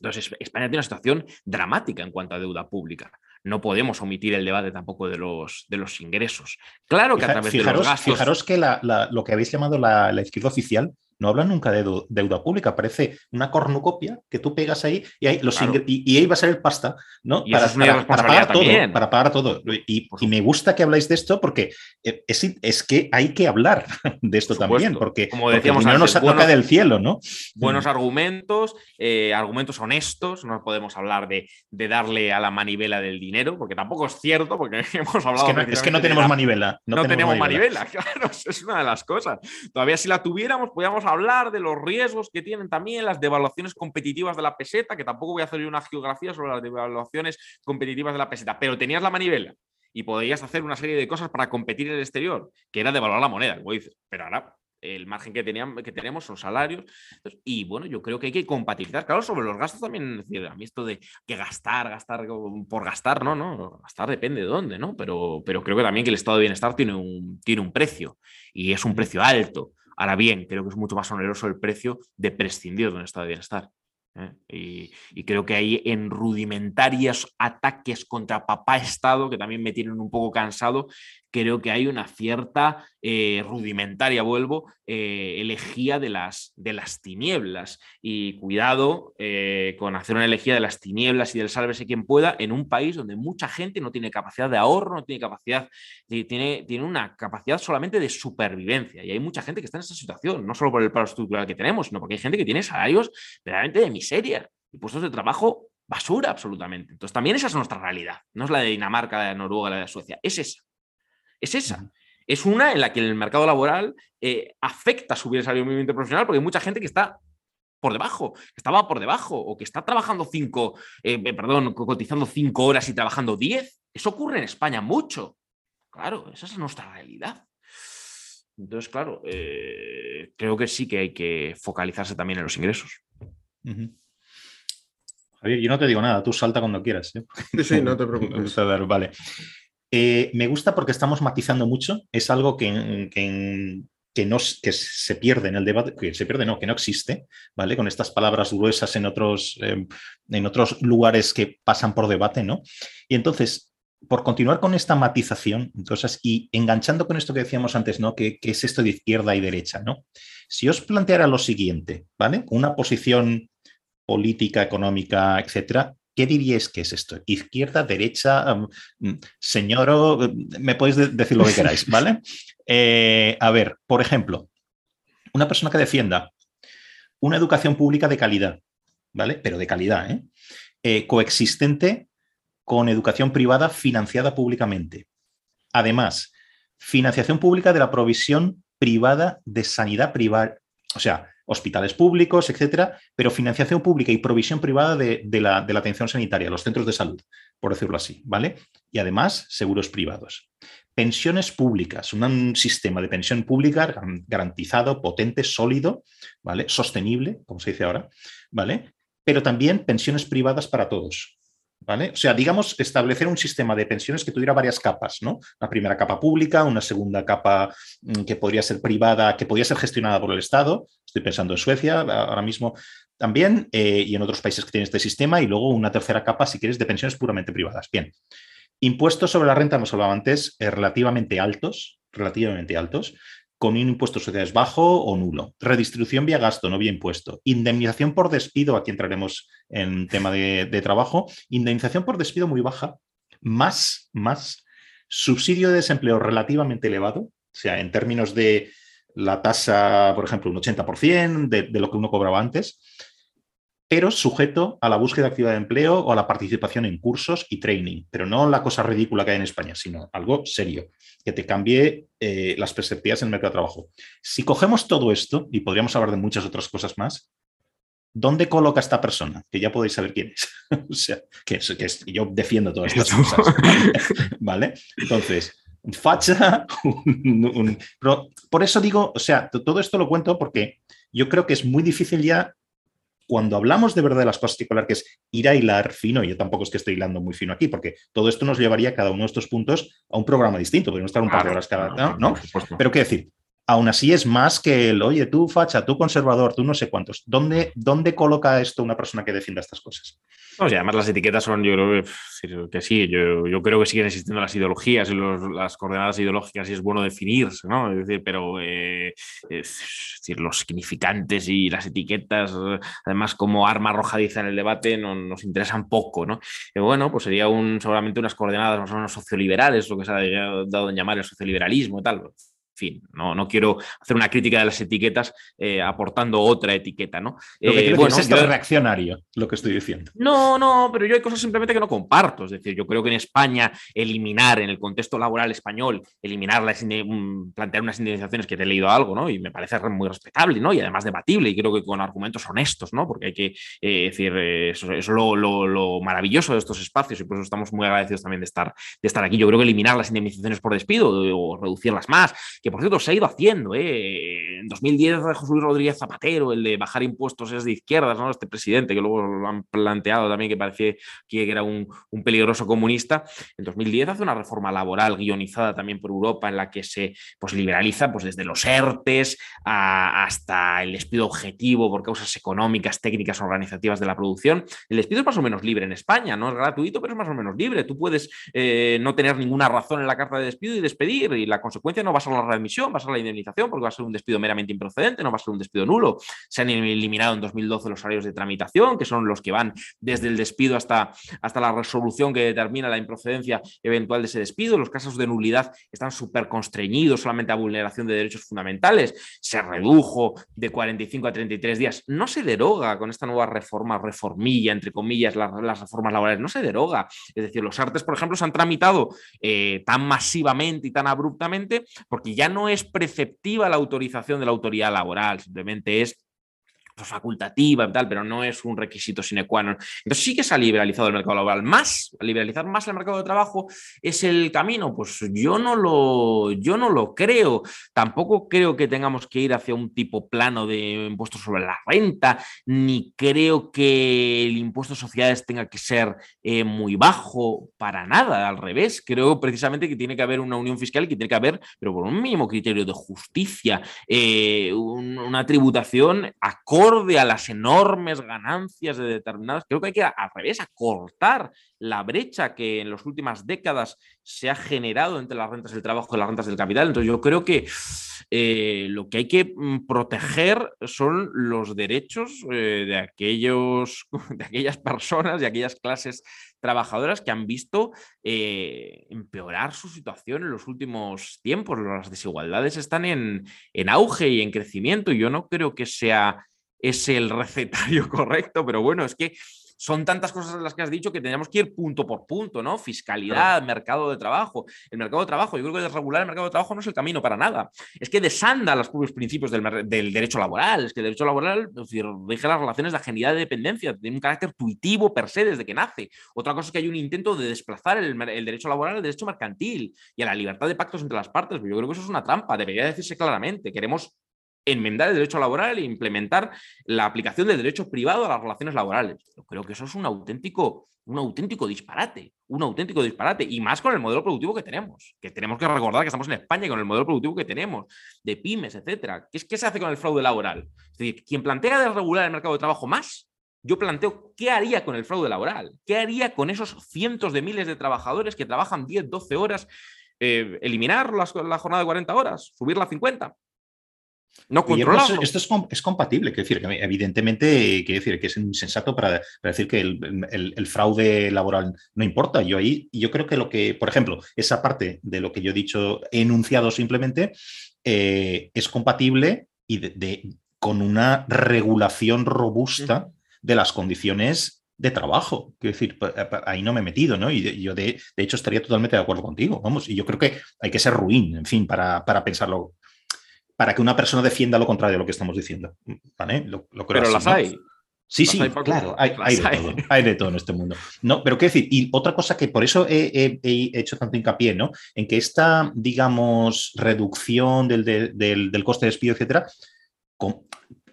Entonces, España tiene una situación dramática en cuanto a deuda pública. No podemos omitir el debate tampoco de los, de los ingresos. Claro que a través de los gastos... Fijaros que lo que habéis llamado la, la izquierda oficial no hablan nunca de deuda pública, parece una cornucopia que tú pegas ahí y ahí, los y, ahí va a ser el pasta, ¿no? para, pagar todo, para pagar todo. Y, me gusta que habláis de esto porque eh, es, que hay que hablar *laughs* de esto también, porque, como decíamos no nos toca del cielo, ¿no? Buenos argumentos, eh, argumentos honestos, no podemos hablar de, darle a la manivela del dinero, porque tampoco es cierto, porque *laughs* hemos hablado... Es que no, tenemos manivela. No, tenemos, manivela. *laughs* claro, es una de las cosas. Todavía si la tuviéramos, hablar de los riesgos que tienen también las devaluaciones competitivas de la peseta, que tampoco voy a hacer una geografía sobre las devaluaciones competitivas de la peseta, pero tenías la manivela y podías hacer una serie de cosas para competir en el exterior, que era devaluar la moneda, como dices, pero ahora el margen que, teníamos, que tenemos son salarios. y bueno, yo creo que hay que compatibilizar. Claro, sobre los gastos también, a mí esto de que gastar, gastar por gastar, no, no, gastar depende de dónde, ¿no? Pero, pero creo que también que el estado de bienestar tiene un, tiene un precio y es un precio alto. Ahora bien, creo que es mucho más oneroso el precio de prescindir de un estado de bienestar. ¿Eh? Y, creo que hay en rudimentarios ataques contra papá Estado, que también me tienen un poco cansado, creo que hay una cierta eh, rudimentaria, vuelvo, eh, elegía de las, de las tinieblas. Y cuidado con hacer una elegía de las tinieblas y del sálvese quien pueda en un país donde mucha gente no tiene capacidad de ahorro, no tiene capacidad, tiene, tiene una capacidad solamente de supervivencia. Y hay mucha gente que está en esa situación, no solo por el paro estructural que tenemos, sino porque hay gente que tiene salarios verdaderamente de miseria y puestos de trabajo basura absolutamente. Entonces también esa es nuestra realidad, no es la de Dinamarca, la de Noruega, la de Suecia, es esa es esa. Es una en la que el mercado laboral eh, afecta subir el salario mínimo interprofesional porque hay mucha gente que está por debajo, que estaba por debajo o que está trabajando cinco, eh, eh, perdón, cotizando cinco horas y trabajando diez. Eso ocurre en España mucho. Claro, esa es nuestra realidad. Entonces, claro, creo que sí que hay que focalizarse también en los ingresos. Javier, yo no te digo nada, tú salta cuando quieras. Sí, sí, no te preocupes. *laughs* Vale. Eh, me gusta porque estamos matizando mucho. Es algo que, que, no, que se pierde en el debate, que se pierde, no, que no existe, ¿vale? Con estas palabras gruesas en otros, em, en otros lugares que pasan por debate, ¿no? Y entonces, por continuar con esta matización, entonces, y enganchando con esto que decíamos antes, ¿no? Que, que es esto de izquierda y derecha, ¿no? Si os planteara lo siguiente, ¿vale? Una posición política, económica, etcétera, ¿Qué diríais que es esto? ¿Izquierda, derecha, mm, señor? Me podéis decir lo que queráis, *laughs* ¿vale? Eh, a ver, por ejemplo, una persona que defienda una educación pública de calidad, ¿vale? Pero de calidad, ¿eh? ¿eh? coexistente con educación privada financiada públicamente. Además, financiación pública de la provisión privada de sanidad privada, o sea, hospitales públicos, etcétera, pero financiación pública y provisión privada de, la, la, atención sanitaria, los centros de salud, por decirlo así, ¿vale? Y además, seguros privados. Pensiones públicas, un sistema de pensión pública garantizado, potente, sólido, ¿vale? Sostenible, como se dice ahora, ¿vale? Pero también pensiones privadas para todos, O sea, digamos, establecer un sistema de pensiones que tuviera varias capas, ¿no? Una primera capa pública, una segunda capa mm, que podría ser privada, que podría ser gestionada por el Estado. Estoy pensando en Suecia ahora mismo también eh, y en otros países que tienen este sistema, y luego una tercera capa, si quieres, de pensiones puramente privadas. Bien. Impuestos sobre la renta, hemos hablado antes, eh, relativamente altos, relativamente altos con un impuesto de sociedades bajo o nulo. Redistribución vía gasto, no vía impuesto. Indemnización por despido, aquí entraremos en tema de, trabajo. Indemnización por despido muy baja, más, más. Subsidio de desempleo relativamente elevado, o sea, en términos de la tasa, por ejemplo, un 80% de, de lo que uno cobraba antes pero sujeto a la búsqueda activa de empleo o a la participación en cursos y training, pero no la cosa ridícula que hay en España, sino algo serio, que te cambie eh, las perspectivas en el mercado de trabajo. Si cogemos todo esto, y podríamos hablar de muchas otras cosas más, ¿dónde coloca esta persona? Que ya podéis saber quién es. *laughs* o sea, que, es, yo defiendo todas estas cosas. *laughs* ¿Vale? Entonces, facha, por eso digo, o sea, todo esto lo cuento porque yo creo que es muy difícil ya cuando hablamos de verdad de las cosas que que es ir a hilar fino, yo tampoco es que estoy hilando muy fino aquí, porque todo esto nos llevaría cada uno de estos puntos a un programa distinto, podemos estar un par de horas cada, ¿no? Pero qué decir, aún así es más que el, oye, tú facha, tú conservador, tú no sé cuántos. ¿Dónde, dónde coloca esto una persona que defienda estas cosas? No, además las etiquetas son, yo creo que, sí, yo, creo que siguen existiendo las ideologías y las coordenadas ideológicas y es bueno definirse, ¿no? Es decir, pero es decir, los significantes y las etiquetas, además como arma arrojadiza en el debate, no, nos interesan poco, ¿no? Y bueno, pues sería un, seguramente unas coordenadas más o menos socioliberales, lo que se ha dado en llamar el socioliberalismo y tal fin, no, no quiero hacer una crítica de las etiquetas eh, aportando otra etiqueta, ¿no? Lo que eh, bueno, es esto reaccionario, lo que estoy diciendo. No, no, pero yo hay cosas simplemente que no comparto. Es decir, yo creo que en España eliminar, en el contexto laboral español, eliminar, las, plantear unas indemnizaciones que te he leído algo, ¿no? Y me parece muy respetable, ¿no? Y además debatible, y creo que con argumentos honestos, ¿no? Porque hay que eh, decir, eso, es lo, lo, maravilloso de estos espacios y por eso estamos muy agradecidos también de estar, de estar aquí. Yo creo que eliminar las indemnizaciones por despido o reducirlas más, que por cierto se ha ido haciendo. ¿eh? En 2010 José Luis Rodríguez Zapatero, el de bajar impuestos es de izquierdas, ¿no? este presidente que luego lo han planteado también que parecía que era un, peligroso comunista. En 2010 hace una reforma laboral guionizada también por Europa en la que se pues, liberaliza pues, desde los ERTES hasta el despido objetivo por causas económicas, técnicas, organizativas de la producción. El despido es más o menos libre en España, no es gratuito, pero es más o menos libre. Tú puedes eh, no tener ninguna razón en la carta de despido y despedir y la consecuencia no va a ser la readmisión, va a ser la indemnización porque va a ser un despido meramente improcedente, no va a ser un despido nulo. Se han eliminado en 2012 los salarios de tramitación, que son los que van desde el despido hasta, hasta la resolución que determina la improcedencia eventual de ese despido. Los casos de nulidad están súper constreñidos solamente a vulneración de derechos fundamentales. Se redujo de 45 a 33 días. No se deroga con esta nueva reforma, reformilla, entre comillas, las, reformas laborales. No se deroga. Es decir, los artes, por ejemplo, se han tramitado eh, tan masivamente y tan abruptamente porque ya no es preceptiva la autorización de la autoridad laboral, simplemente es facultativa y tal, pero no es un requisito sine qua non. Entonces sí que se ha liberalizado el mercado laboral. Más, liberalizar más el mercado de trabajo es el camino. Pues yo no lo, yo no lo creo. Tampoco creo que tengamos que ir hacia un tipo plano de impuestos sobre la renta, ni creo que el impuesto de sociedades tenga que ser eh, muy bajo para nada. Al revés, creo precisamente que tiene que haber una unión fiscal que tiene que haber, pero por un mínimo criterio de justicia, eh, una tributación acorde a las enormes ganancias de determinadas. Creo que hay que, al revés, acortar la brecha que en las últimas décadas se ha generado entre las rentas del trabajo y las rentas del capital. Entonces, yo creo que eh, lo que hay que mm, proteger son los derechos eh, de, aquellos, *laughs* de aquellas personas y aquellas clases trabajadoras que han visto eh, empeorar su situación en los últimos tiempos. Las desigualdades están en, en auge y en crecimiento. Yo no creo que sea es el recetario *laughs* correcto, pero bueno, es que son tantas cosas las que has dicho que tendríamos que ir punto por punto, ¿no? Fiscalidad, mercado de trabajo. El mercado de trabajo, yo creo que desregular el mercado de trabajo no es el camino para nada. Es que desanda los propios principios del, derecho laboral. Es que el derecho laboral es decir, rige las relaciones de ajenidad de dependencia, tiene un carácter tuitivo per se desde que nace. Otra cosa es que hay un intento de desplazar el, el derecho laboral al derecho mercantil y a la libertad de pactos entre las partes. Yo creo que eso es una trampa, debería decirse claramente. Queremos enmendar el derecho laboral e implementar la aplicación del derecho privado a las relaciones laborales. Yo creo que eso es un auténtico, un auténtico disparate, un auténtico disparate, y más con el modelo productivo que tenemos, que tenemos que recordar que estamos en España y con el modelo productivo que tenemos, de pymes, etcétera. ¿Qué, ¿Qué se hace con el fraude laboral? Es decir, quien plantea desregular el mercado de trabajo más, yo planteo qué haría con el fraude laboral, qué haría con esos cientos de miles de trabajadores que trabajan 10, 12 horas, eh, eliminar la jornada de 40 horas, subirla a 50. No controlarlo. Esto es, compatible, quiero decir, que evidentemente quiero decir que es insensato para, decir que el, fraude laboral no importa. Yo ahí, yo creo que lo que, por ejemplo, esa parte de lo que yo he dicho, he enunciado simplemente, eh, es compatible y de, con una regulación robusta de las condiciones de trabajo. Quiero decir, ahí no me he metido, ¿no? Y yo de, hecho estaría totalmente de acuerdo contigo, vamos, y yo creo que hay que ser ruin, en fin, para, para pensarlo para que una persona defienda lo contrario de lo que estamos diciendo. ¿vale? Lo, pero las hay. Sí, sí, claro, hay, de todo, hay de todo en este mundo. No, pero qué decir, y otra cosa que por eso he, hecho tanto hincapié, ¿no? En que esta, digamos, reducción del, coste de despido, etcétera,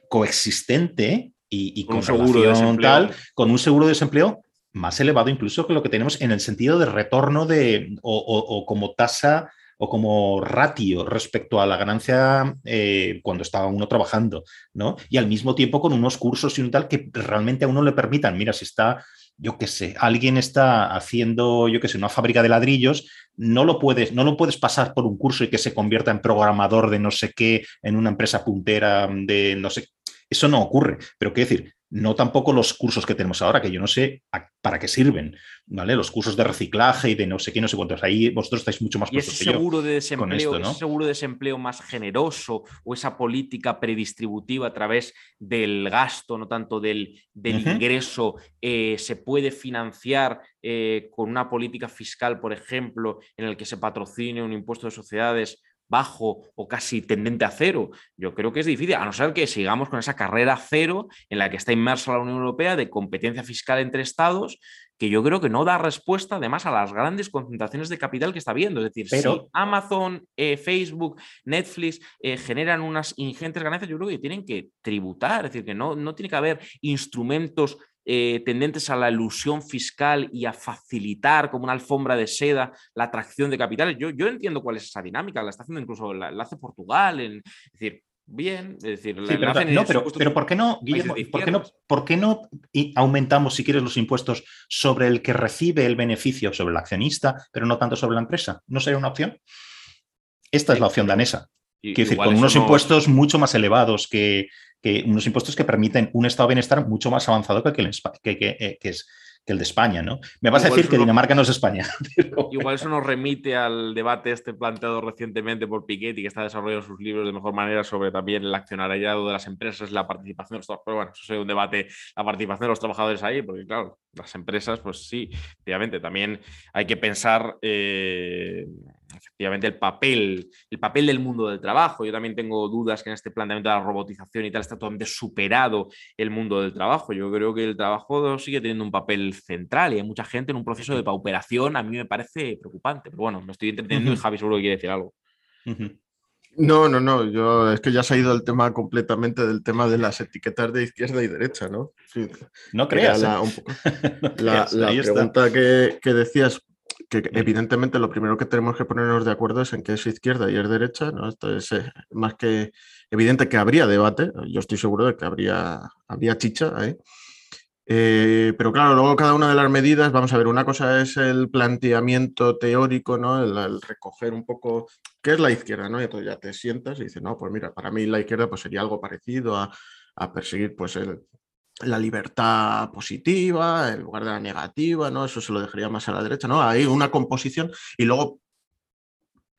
coexistente y, con, seguro tal, con un seguro de desempleo más elevado incluso que lo que tenemos en el sentido de retorno de, o como tasa o como ratio respecto a la ganancia eh, cuando estaba uno trabajando, ¿no? Y al mismo tiempo con unos cursos y un tal que realmente a uno le permitan, mira, si está, yo qué sé, alguien está haciendo, yo qué sé, una fábrica de ladrillos, no lo puedes, no lo puedes pasar por un curso y que se convierta en programador de no sé qué, en una empresa puntera de no sé. Eso no ocurre, pero qué decir, no tampoco los cursos que tenemos ahora, que yo no sé para qué sirven, ¿vale? Los cursos de reciclaje y de no sé qué, no sé cuántos. Ahí vosotros estáis mucho más puestos ese seguro de desempleo, ese seguro de desempleo más generoso o esa política predistributiva a través del gasto, no tanto del, ingreso, eh, se puede financiar eh, con una política fiscal, por ejemplo, en el que se patrocine un impuesto de sociedades bajo o casi tendente a cero. Yo creo que es difícil, a no ser que sigamos con esa carrera cero en la que está inmersa la Unión Europea de competencia fiscal entre estados, que yo creo que no da respuesta además a las grandes concentraciones de capital que está habiendo. Es decir, si Amazon, eh, Facebook, Netflix eh, generan unas ingentes ganancias, yo creo que tienen que tributar, es decir, que no, no tiene que haber instrumentos eh, tendentes a la ilusión fiscal y a facilitar como una alfombra de seda la atracción de capitales. Yo, yo entiendo cuál es esa dinámica, la está haciendo incluso, la, hace Portugal, en, es decir, bien, es decir, pero, no, pero, pero, ¿por qué no, Guillermo, ¿por qué no, por qué no aumentamos, si quieres, los impuestos sobre el que recibe el beneficio, sobre el accionista, pero no tanto sobre la empresa? ¿No sería una opción? Esta es la opción danesa. Quiero decir, con unos impuestos mucho más elevados que, unos impuestos que permiten un estado de bienestar mucho más avanzado que, el, eh, que, es que el de España, ¿no? Me vas a decir que Dinamarca no es España. *laughs* Igual eso nos remite al debate este planteado recientemente por Piketty, que está desarrollando sus libros de mejor manera sobre también el accionariado de las empresas, la participación de los Pero bueno, eso es un debate, la participación de los trabajadores ahí, porque claro, las empresas, pues sí, efectivamente, también hay que pensar eh, efectivamente el papel, el papel del mundo del trabajo. Yo también tengo dudas que en este planteamiento de la robotización y tal está totalmente superado el mundo del trabajo. Yo creo que el trabajo sigue teniendo un papel central y hay mucha gente en un proceso de pauperación. A mí me parece preocupante, pero bueno, me estoy entendiendo y Javi seguro que quiere decir algo. No, no, no, yo es que ya se ha ido el tema completamente del tema de las etiquetas de izquierda y derecha, ¿no? no creas. La, ¿eh? *laughs* la, pregunta que, que, decías, que evidentemente lo primero que tenemos que ponernos de acuerdo es en qué es izquierda y es derecha, ¿no? Esto es eh, más que evidente que habría debate, yo estoy seguro de que habría, habría chicha ahí. Eh, pero claro, luego cada una de las medidas, vamos a ver, una cosa es el planteamiento teórico, ¿no? El, recoger un poco qué es la izquierda, ¿no? Y entonces ya te sientas y dices, no, pues mira, para mí la izquierda pues sería algo parecido a, a perseguir pues el, la libertad positiva en lugar de la negativa, ¿no? Eso se lo dejaría más a la derecha, ¿no? Hay una composición y luego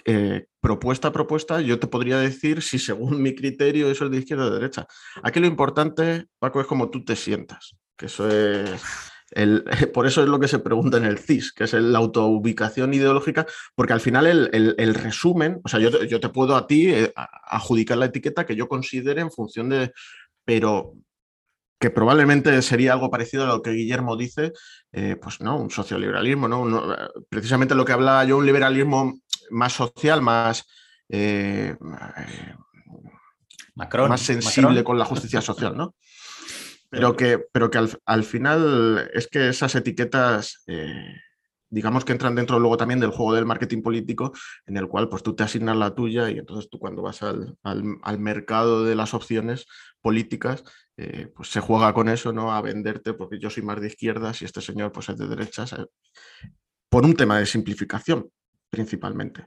eh, propuesta a propuesta, yo te podría decir si según mi criterio eso es de izquierda o de derecha. Aquí lo importante, Paco, es como tú te sientas, que eso es, *laughs* por eso es lo que se pregunta en el CIS, que es la autoubicación ideológica, porque al final el, resumen, o sea, yo, yo, te puedo a ti eh, adjudicar la etiqueta que yo considere en función de, pero que probablemente sería algo parecido a lo que Guillermo dice, eh, pues no, un socioliberalismo, ¿no? precisamente lo que hablaba yo, un liberalismo más social, más, eh, más sensible con la justicia social, ¿no? *laughs* Pero que, pero que al, final es que esas etiquetas, eh, digamos que entran dentro luego también del juego del marketing político, en el cual pues tú te asignas la tuya y entonces tú cuando vas al, mercado de las opciones políticas, eh, pues se juega con eso, ¿no? A venderte porque yo soy más de izquierdas y este señor pues es de derechas, por un tema de simplificación principalmente.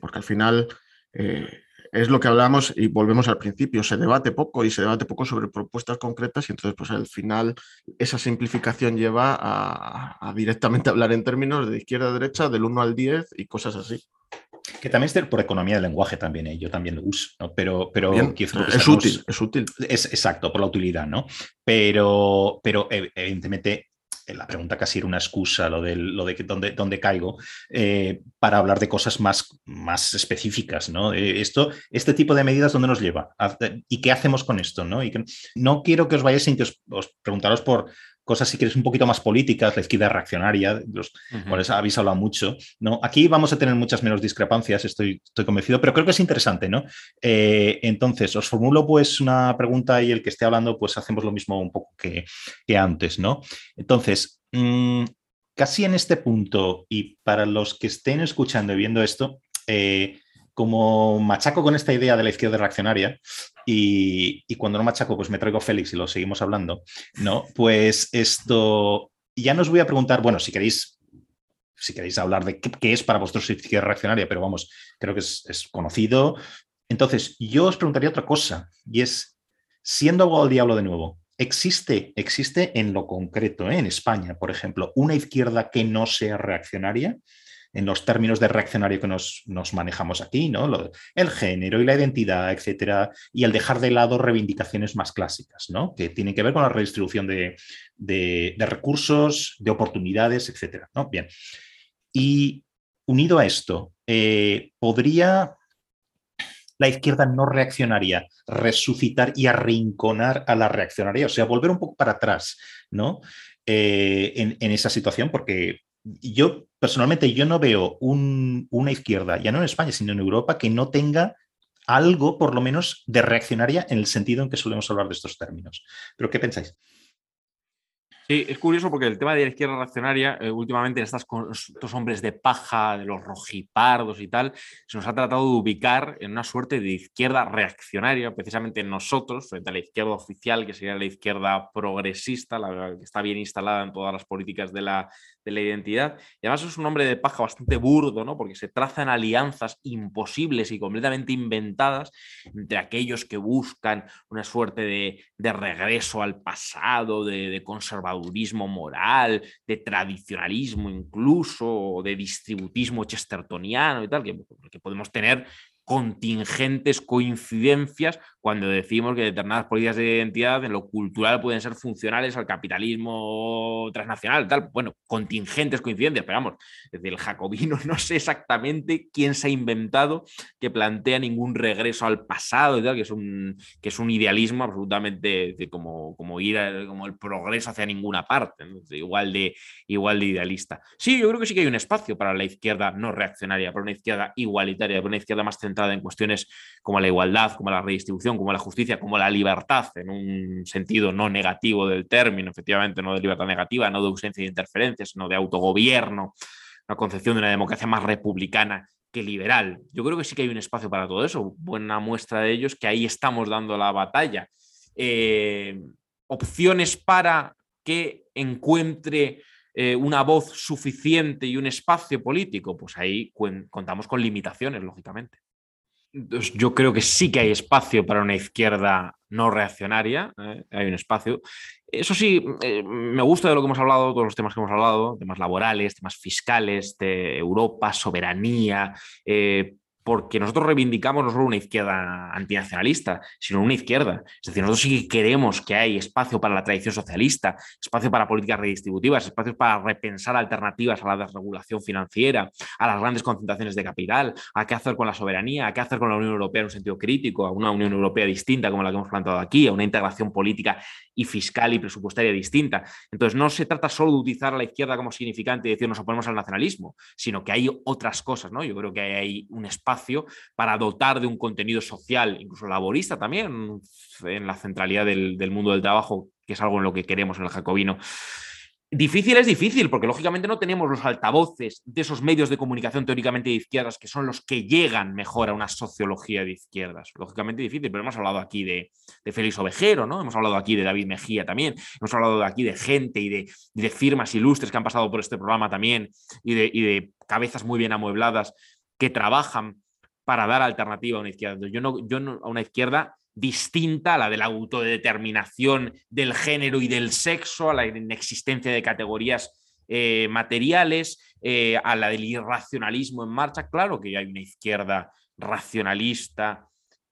Porque al final... Eh, es lo que hablamos y volvemos al principio, se debate poco y se debate poco sobre propuestas concretas y entonces pues al final esa simplificación lleva a, directamente *laughs* hablar en términos de izquierda a derecha, del 1 al 10 y cosas así. Que también es por economía del lenguaje también, ¿eh? yo también lo uso, ¿no? pero, pero es útil, es útil. Es exacto, por la utilidad, ¿no? Pero, pero evidentemente la pregunta casi era una excusa, lo de, lo de dónde, dónde caigo, eh, para hablar de cosas más, más específicas. ¿no? Eh, esto, este tipo de medidas, ¿dónde nos lleva? ¿Y qué hacemos con esto? ¿no? Y que, no quiero que os vayáis sin que os, os preguntaros por, cosas, si quieres, un poquito más políticas, la izquierda reaccionaria, los habéis hablado mucho. ¿no? Aquí vamos a tener muchas menos discrepancias, estoy, estoy convencido, pero creo que es interesante. ¿no? Eh, entonces, os formulo pues una pregunta y el que esté hablando, pues hacemos lo mismo un poco que, antes. ¿no? Entonces, mm, casi en este punto, y para los que estén escuchando y viendo esto, eh, como machaco con esta idea de la izquierda reaccionaria, y, cuando no machaco, pues me traigo Félix y lo seguimos hablando, ¿no? Pues esto, ya nos voy a preguntar, bueno, si queréis, si queréis hablar de qué, es para vosotros izquierda reaccionaria, pero vamos, creo que es, conocido. Entonces, yo os preguntaría otra cosa, y es, siendo algo al diablo de nuevo, ¿existe, existe en lo concreto, ¿eh? en España, por ejemplo, una izquierda que no sea reaccionaria? En los términos de reaccionario que nos, manejamos aquí, ¿no? el género y la identidad, etcétera, y el dejar de lado reivindicaciones más clásicas, ¿no? Que tienen que ver con la redistribución de, recursos, de oportunidades, etcétera, ¿no? Bien. Y unido a esto, eh, ¿podría la izquierda no reaccionaria resucitar y arrinconar a la reaccionaria? O sea, volver un poco para atrás, ¿no? Eh, en, en, esa situación, porque yo personalmente yo no veo una izquierda, ya no en España, sino en Europa, que no tenga algo, por lo menos, de reaccionaria en el sentido en que solemos hablar de estos términos. ¿Pero qué pensáis? Sí, es curioso porque el tema de la izquierda reaccionaria, eh, últimamente en estas, estos hombres de paja, de los rojipardos y tal, se nos ha tratado de ubicar en una suerte de izquierda reaccionaria, precisamente nosotros, frente a la izquierda oficial, que sería la izquierda progresista, la que está bien instalada en todas las políticas de la, de la identidad. Y además es un hombre de paja bastante burdo, ¿no? Porque se trazan alianzas imposibles y completamente inventadas entre aquellos que buscan una suerte de, de regreso al pasado, de, de conservadurismo moral, de tradicionalismo incluso, de distributismo chestertoniano y tal, que, que podemos tener contingentes coincidencias cuando decimos que determinadas políticas de identidad en lo cultural pueden ser funcionales al capitalismo transnacional, tal. Bueno, contingentes coincidencias, pero vamos, desde el jacobino *laughs* no sé exactamente quién se ha inventado que plantea ningún regreso al pasado y tal, que es un, que es un idealismo absolutamente como, como ir como el progreso hacia ninguna parte, igual, de, igual de idealista. Sí, yo creo que sí que hay un espacio para la izquierda no reaccionaria, para una izquierda igualitaria, para una izquierda más en cuestiones como la igualdad, como la redistribución, como la justicia, como la libertad, en un sentido no negativo del término, efectivamente, no de libertad negativa, no de ausencia de interferencias, sino de autogobierno, una concepción de una democracia más republicana que liberal. Yo creo que sí que hay un espacio para todo eso. Buena muestra de ello es que ahí estamos dando la batalla. Eh, opciones para que encuentre eh, una voz suficiente y un espacio político, pues ahí contamos con limitaciones, lógicamente yo creo que sí que hay espacio para una izquierda no reaccionaria, ¿eh? hay un espacio. Eso sí, eh, me gusta de lo que hemos hablado, todos los temas que hemos hablado, temas laborales, temas fiscales, de Europa, soberanía, eh, porque nosotros reivindicamos no solo una izquierda antinacionalista, sino una izquierda. Es decir, nosotros sí que queremos que hay espacio para la tradición socialista, espacio para políticas redistributivas, espacio para repensar alternativas a la desregulación financiera, a las grandes concentraciones de capital, a qué hacer con la soberanía, a qué hacer con la Unión Europea en un sentido crítico, a una Unión Europea distinta como la que hemos planteado aquí, a una integración política y fiscal y presupuestaria distinta. Entonces, no se trata solo de utilizar a la izquierda como significante y decir nos oponemos al nacionalismo, sino que hay otras cosas, ¿no? Yo creo que hay un espacio para dotar de un contenido social, incluso laborista también, en la centralidad del, mundo del trabajo, que es algo en lo que queremos en el jacobino. Difícil es difícil, porque lógicamente no tenemos los altavoces de esos medios de comunicación teóricamente de izquierdas que son los que llegan mejor a una sociología de izquierdas. Lógicamente difícil, pero hemos hablado aquí de, Félix Ovejero, ¿no? Hemos hablado aquí de David Mejía también, hemos hablado aquí de gente y de, de firmas ilustres que han pasado por este programa también de, y de cabezas muy bien amuebladas que trabajan para dar alternativa a una izquierda. Yo no, yo no, a una izquierda distinta a la de la autodeterminación del género y del sexo, a la inexistencia de categorías eh, materiales, eh, a la del irracionalismo en marcha. Claro que hay una izquierda racionalista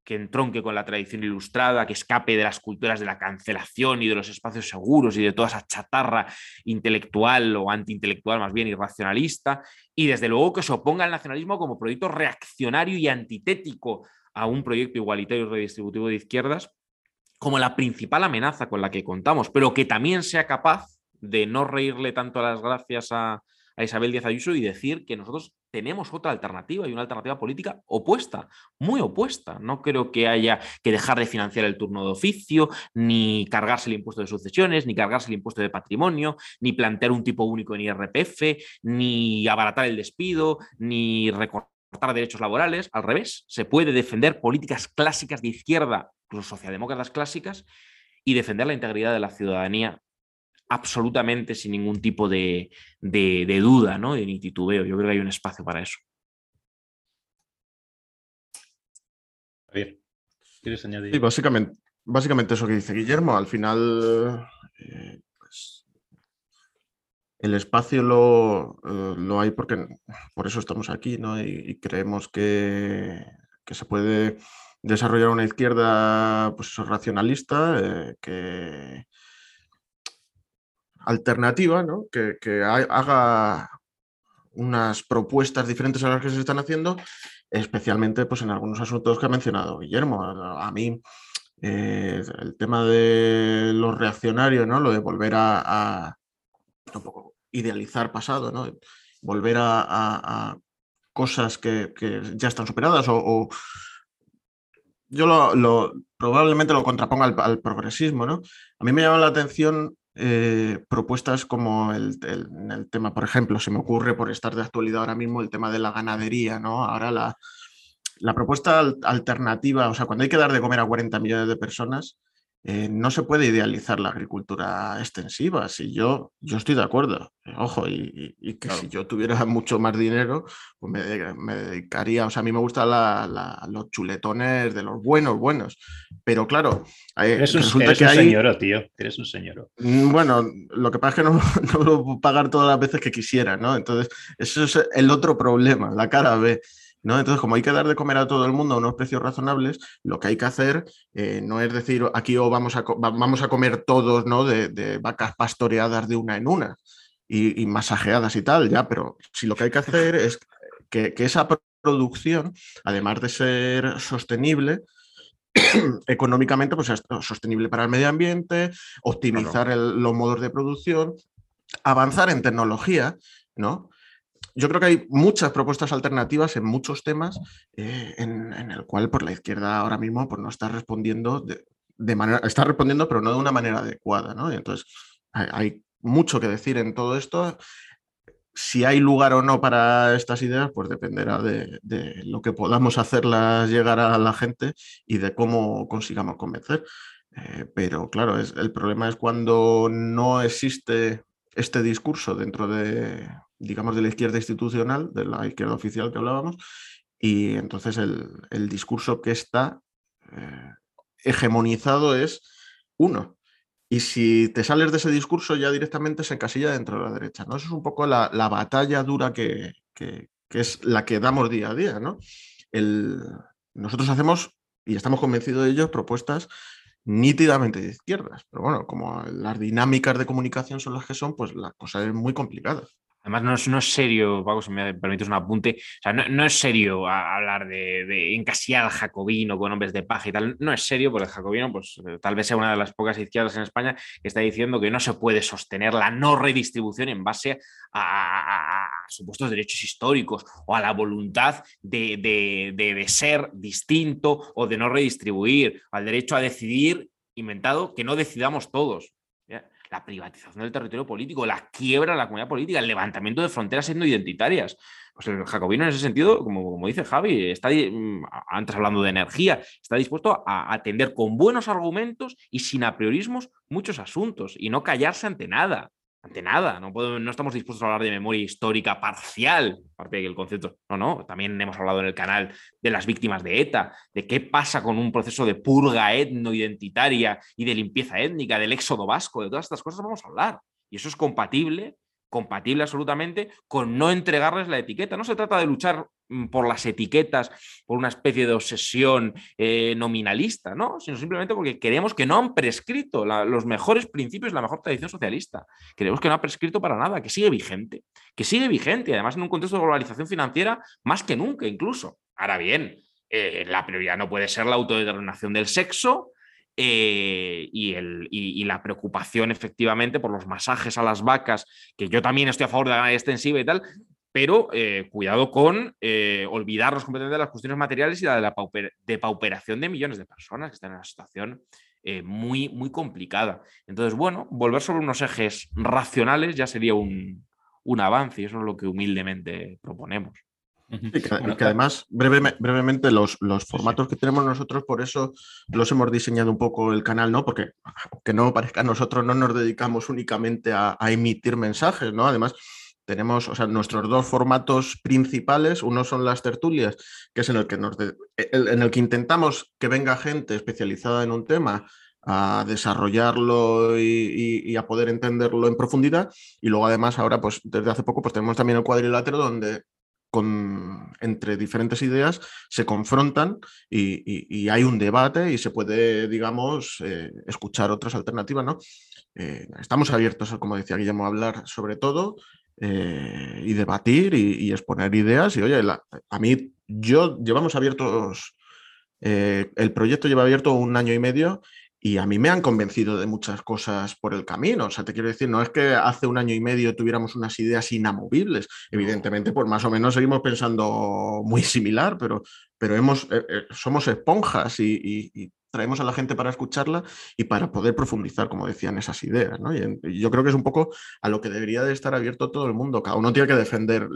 que entronque con la tradición ilustrada, que escape de las culturas de la cancelación y de los espacios seguros y de toda esa chatarra intelectual o antiintelectual más bien irracionalista, y desde luego que se oponga al nacionalismo como proyecto reaccionario y antitético a un proyecto igualitario y redistributivo de izquierdas como la principal amenaza con la que contamos, pero que también sea capaz de no reírle tanto a las gracias a, Isabel Díaz Ayuso y decir que nosotros tenemos otra alternativa y una alternativa política opuesta, muy opuesta. No creo que haya que dejar de financiar el turno de oficio, ni cargarse el impuesto de sucesiones, ni cargarse el impuesto de patrimonio, ni plantear un tipo único en IRPF, ni abaratar el despido, ni recortar derechos laborales, al revés, se puede defender políticas clásicas de izquierda, incluso socialdemócratas clásicas, y defender la integridad de la ciudadanía absolutamente sin ningún tipo de, duda, ¿no? Ni titubeo. Yo creo que hay un espacio para eso. Javier, ¿quieres añadir? Sí, básicamente, básicamente eso que dice Guillermo. Al final, eh, el espacio lo, eh, lo, hay porque por eso estamos aquí, ¿no? Y, creemos que, se puede desarrollar una izquierda pues, racionalista, eh, que alternativa, ¿no? que, haga unas propuestas diferentes a las que se están haciendo, especialmente pues, en algunos asuntos que ha mencionado Guillermo. A, mí eh, el tema de los reaccionarios, ¿no? lo de volver a idealizar pasado, ¿no? volver a, cosas que, ya están superadas o, yo lo, probablemente lo contraponga al, progresismo. ¿no? A mí me llama la atención eh, propuestas como el, el, tema, por ejemplo, se me ocurre por estar de actualidad ahora mismo el tema de la ganadería, ¿no? Ahora la, la propuesta alternativa, o sea, cuando hay que dar de comer a 40 millones de personas, eh, no se puede idealizar la agricultura extensiva. Si yo, yo estoy de acuerdo, eh, ojo, y, que si yo tuviera *laughs* mucho más dinero, pues me, dedicaría, o sea, a mí me gustan los chuletones de los buenos, buenos. Pero claro, eres un, resulta que hay... señor, tío, eres un señor. Mm, bueno, lo que pasa es que no, *laughs* no lo puedo pagar todas las veces que quisiera, ¿no? Entonces, eso es el otro problema, la cara B. Entonces, como hay que dar de comer a todo el mundo a unos precios razonables, lo que hay que hacer eh, no es decir aquí vamos a, vamos a comer todos ¿no? de, vacas pastoreadas de una en una y, masajeadas y tal, ya, pero si lo que hay que hacer es que, esa producción, además de ser sostenible, *clears throat* económicamente, pues es sostenible para el medio ambiente, optimizar los modos de producción, avanzar en tecnología, ¿no? Yo creo que hay muchas propuestas alternativas en muchos temas eh, en, el cual por la izquierda ahora mismo pues, no está respondiendo de, manera, está respondiendo pero no de una manera adecuada, ¿no? Y entonces hay, mucho que decir en todo esto. Si hay lugar o no para estas ideas, pues dependerá de, lo que podamos hacerlas llegar a la gente y de cómo consigamos convencer. Eh, pero claro, es, el problema es cuando no existe este discurso dentro de, digamos, de la izquierda institucional, de la izquierda oficial que hablábamos, y entonces el, discurso que está eh, hegemonizado es uno. Y si te sales de ese discurso, ya directamente se encasilla dentro de la derecha. ¿no? Eso es un poco la, batalla dura que, es la que damos día a día. ¿no? el, nosotros hacemos, y estamos convencidos de ello, propuestas nítidamente de izquierdas. Pero bueno, como las dinámicas de comunicación son las que son, pues la cosa es muy complicada. Además, no es, serio, Paco, si me permites un apunte, o sea, no, es serio hablar de, de, encasillar al jacobino con hombres de paja y tal. No es serio porque el jacobino, pues eh, tal vez sea una de las pocas izquierdas en España que está diciendo que no se puede sostener la no redistribución en base a, supuestos derechos históricos o a la voluntad de, de ser distinto o de no redistribuir, al derecho a decidir inventado que no decidamos todos la privatización del territorio político, la quiebra de la comunidad política, el levantamiento de fronteras siendo identitarias. Pues el jacobino en ese sentido, como, como dice Javi, está mm, antes hablando de energía, está dispuesto a atender con buenos argumentos y sin apriorismos muchos asuntos y no callarse ante nada ante nada. No, no estamos dispuestos a hablar de memoria histórica parcial, aparte de que el concepto. No, no. También hemos hablado en el canal de las víctimas de ETA, de qué pasa con un proceso de purga etno-identitaria y de limpieza étnica, del éxodo vasco, de todas estas cosas vamos a hablar. Y eso es compatible compatible absolutamente con no entregarles la etiqueta. No se trata de luchar mm, por las etiquetas, por una especie de obsesión eh, nominalista, ¿no? sino simplemente porque queremos que no han prescrito los mejores principios, la mejor tradición socialista. Queremos que no ha prescrito para nada, que sigue vigente, que sigue vigente, además en un contexto de globalización financiera más que nunca incluso. Ahora bien, eh, la prioridad no puede ser la autodeterminación del sexo, eh, y, el, y, la preocupación efectivamente por los masajes a las vacas, que yo también estoy a favor de la extensiva y tal, pero eh, cuidado con eh, olvidarnos completamente de las cuestiones materiales y la de la depauperación de millones de personas que están en una situación muy, muy complicada. Entonces, bueno, volver sobre unos ejes racionales ya sería un, un avance y eso es lo que humildemente proponemos que, además, brevemente, los, formatos que tenemos nosotros, por eso los hemos diseñado un poco el canal, ¿no? Porque, que no parezca, nosotros no nos dedicamos únicamente a, emitir mensajes, ¿no? Además, tenemos, o sea, nuestros dos formatos principales, uno son las tertulias, que es en el que, nos en el que intentamos que venga gente especializada en un tema a desarrollarlo y, a poder entenderlo en profundidad. Y luego además ahora, pues desde hace poco, pues tenemos también el cuadrilátero donde entre diferentes ideas se confrontan y, hay un debate y se puede, digamos, eh, escuchar otras alternativas, ¿no? Eh, estamos abiertos, como decía Guillermo, a hablar sobre todo eh, y debatir y, exponer ideas. Y oye, a mí, yo llevamos abiertos, el proyecto lleva abierto un año y medio y a mí me han convencido de muchas cosas por el camino. O sea, te quiero decir, no es que hace un año y medio tuviéramos unas ideas inamovibles. Evidentemente, pues más o menos seguimos pensando muy similar, pero, pero hemos, eh, eh, somos esponjas y, traemos a la gente para escucharla y para poder profundizar, como decían, esas ideas. ¿no? Y, yo creo que es un poco a lo que debería de estar abierto todo el mundo. Cada uno tiene que defender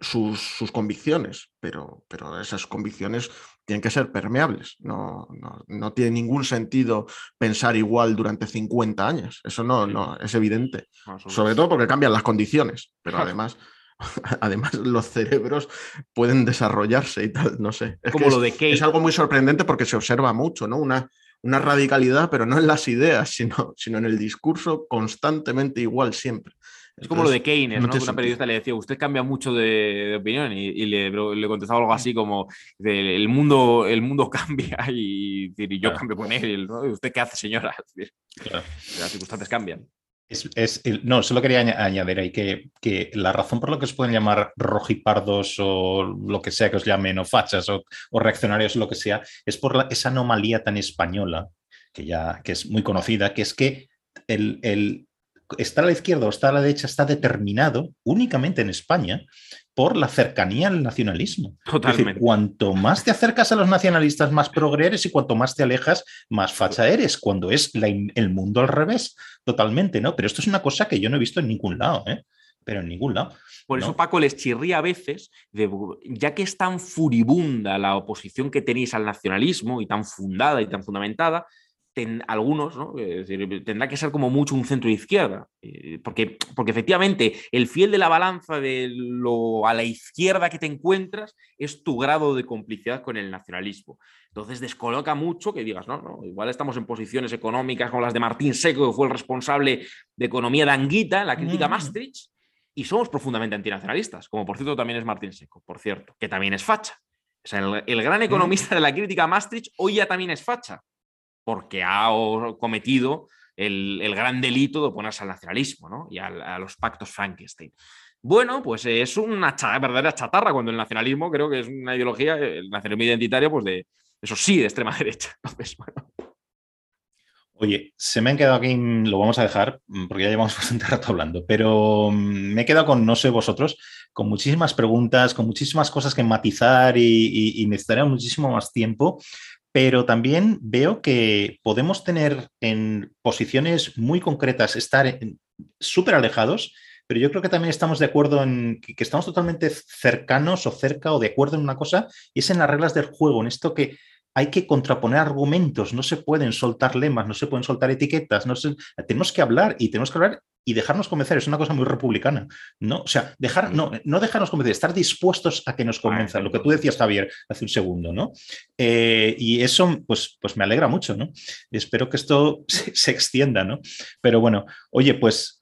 sus, convicciones, pero, pero esas convicciones tienen que ser permeables. No, no, tiene ningún sentido pensar igual durante 50 años. Eso no, no es evidente. Sobre todo porque cambian las condiciones, pero además, *laughs* además los cerebros pueden desarrollarse y tal, no sé. Es, Como lo de es, algo muy sorprendente porque se observa mucho, ¿no? Una, una radicalidad, pero no en las ideas, sino, sino en el discurso constantemente igual siempre. Es como lo de Keynes, ¿no? Una periodista le decía, usted cambia mucho de, opinión y, le, le, contestaba algo así como, el, mundo, el mundo *laughs* cambia y, yo cambio con él, ¿no? ¿Usted qué hace, señora? Las circunstancias cambian. Es, no, solo quería añadir ahí que, que, la razón por la que os pueden llamar rojipardos o lo que sea que os llamen, o fachas o, reaccionarios o lo que sea, es por esa anomalía tan española, que ya que es muy conocida, que es que el, el, está a la izquierda o está a la derecha está determinado únicamente en España por la cercanía al nacionalismo. Totalmente. cuanto más te acercas a los nacionalistas, más progre y cuanto más te alejas, más facha eres, cuando es el mundo al revés, totalmente, ¿no? Pero esto es una cosa que yo no he visto en ningún lado, ¿eh? Pero en ningún lado. Por eso Paco les chirría a veces, ya que es tan furibunda la oposición que tenéis al nacionalismo y tan fundada y tan fundamentada, algunos, ¿no? tendrá que ser como mucho un centro de izquierda, eh, porque, porque efectivamente el fiel de la balanza de lo a la izquierda que te encuentras es tu grado de complicidad con el nacionalismo. Entonces descoloca mucho que digas, no, no, igual estamos en posiciones económicas como las de Martín Seco, que fue el responsable de economía de Anguita en la crítica a Maastricht, y somos profundamente antinacionalistas, como por cierto también es Martín Seco, por cierto, que también es facha sea, el, gran economista de la crítica Maastricht hoy ya también es facha, porque ha cometido el, gran delito de oponerse al nacionalismo ¿no? y a, los pactos Frankenstein. Bueno, pues es una verdadera chatarra cuando el nacionalismo creo que es una ideología, el nacionalismo identitario, pues de, eso sí, de extrema *laughs* derecha. Oye, se me han quedado aquí, lo vamos a dejar mm, porque ya llevamos *laughs* bastante rato hablando, pero mm, me he quedado con, no sé vosotros, con muchísimas preguntas, con muchísimas cosas que matizar y, necesitaría muchísimo más tiempo, pero también veo que podemos tener en posiciones muy concretas, estar súper alejados, pero yo creo que también estamos de acuerdo en que, estamos totalmente cercanos o cerca o de acuerdo en una cosa, y es en las reglas del juego, en esto que hay que contraponer argumentos, no se pueden soltar lemas, no se pueden soltar etiquetas, no tenemos que hablar y tenemos que hablar y dejarnos convencer, es una cosa muy republicana, ¿no? O sea, dejar, no, no dejarnos convencer, estar dispuestos a que nos convenzan, lo que tú decías, Javier, hace un segundo, ¿no? Eh, y eso, pues, pues me alegra mucho, ¿no? espero que esto *laughs* se, se extienda, ¿no? Pero bueno, oye, pues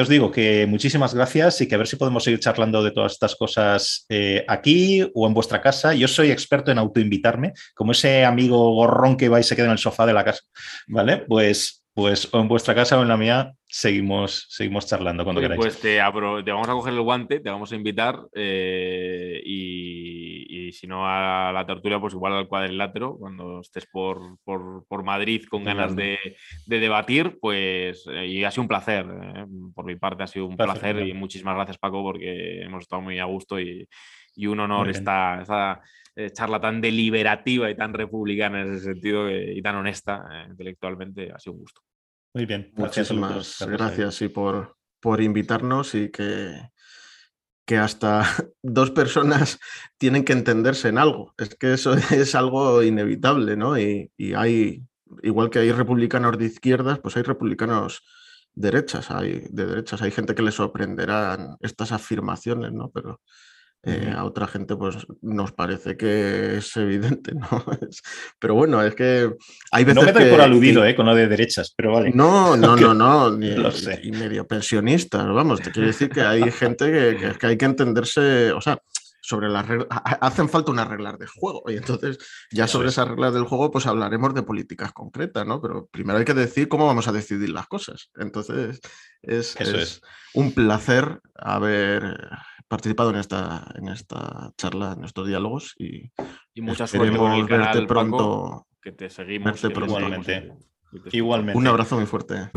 os digo que muchísimas gracias y que a ver si podemos seguir charlando de todas estas cosas eh, aquí o en vuestra casa. Yo soy experto en autoinvitarme, como ese amigo gorrón que va y se queda en el sofá de la casa, ¿vale? Pues, pues o en vuestra casa o en la mía seguimos, seguimos charlando cuando queráis. Pues te, vamos a coger el guante, te vamos a invitar eh, y, si no a la tertulia, pues igual al cuadrilátero, cuando estés por, Madrid con ganas de, debatir, pues eh, y ha sido un placer. Eh, por mi parte ha sido un placer y muchísimas gracias Paco porque hemos estado muy a gusto y, un honor esta, esta charla tan deliberativa y tan republicana en ese sentido y tan honesta intelectualmente. Ha sido un gusto. Muy bien. Muchísimas gracias y por, por invitarnos y que, que hasta *laughs* dos personas tienen que entenderse en algo. Es que eso *laughs* es algo inevitable, ¿no? Y, hay, igual que hay republicanos de izquierdas, pues hay republicanos derechas, hay de derechas, hay gente que le sorprenderán estas afirmaciones, ¿no? Pero eh, a otra gente pues nos parece que es evidente, *laughs* ¿no? pero bueno, es que hay veces No me doy por aludido, ¿eh? Con lo de derechas, pero vale. No, *laughs* no, no, no, ni, y medio pensionistas, vamos, te quiero decir que hay gente que, que, hay que entenderse, o sea, sobre las reglas, hacen falta unas reglas de juego y entonces ya sobre esas reglas del juego pues hablaremos de políticas concretas, ¿no? Pero primero hay que decir cómo vamos a decidir las cosas. Entonces es, es. un placer haber participado en esta, en esta charla, en estos diálogos y, y mucha suerte con el canal, pronto. que te seguimos. Igualmente. Igualmente. Un abrazo muy fuerte.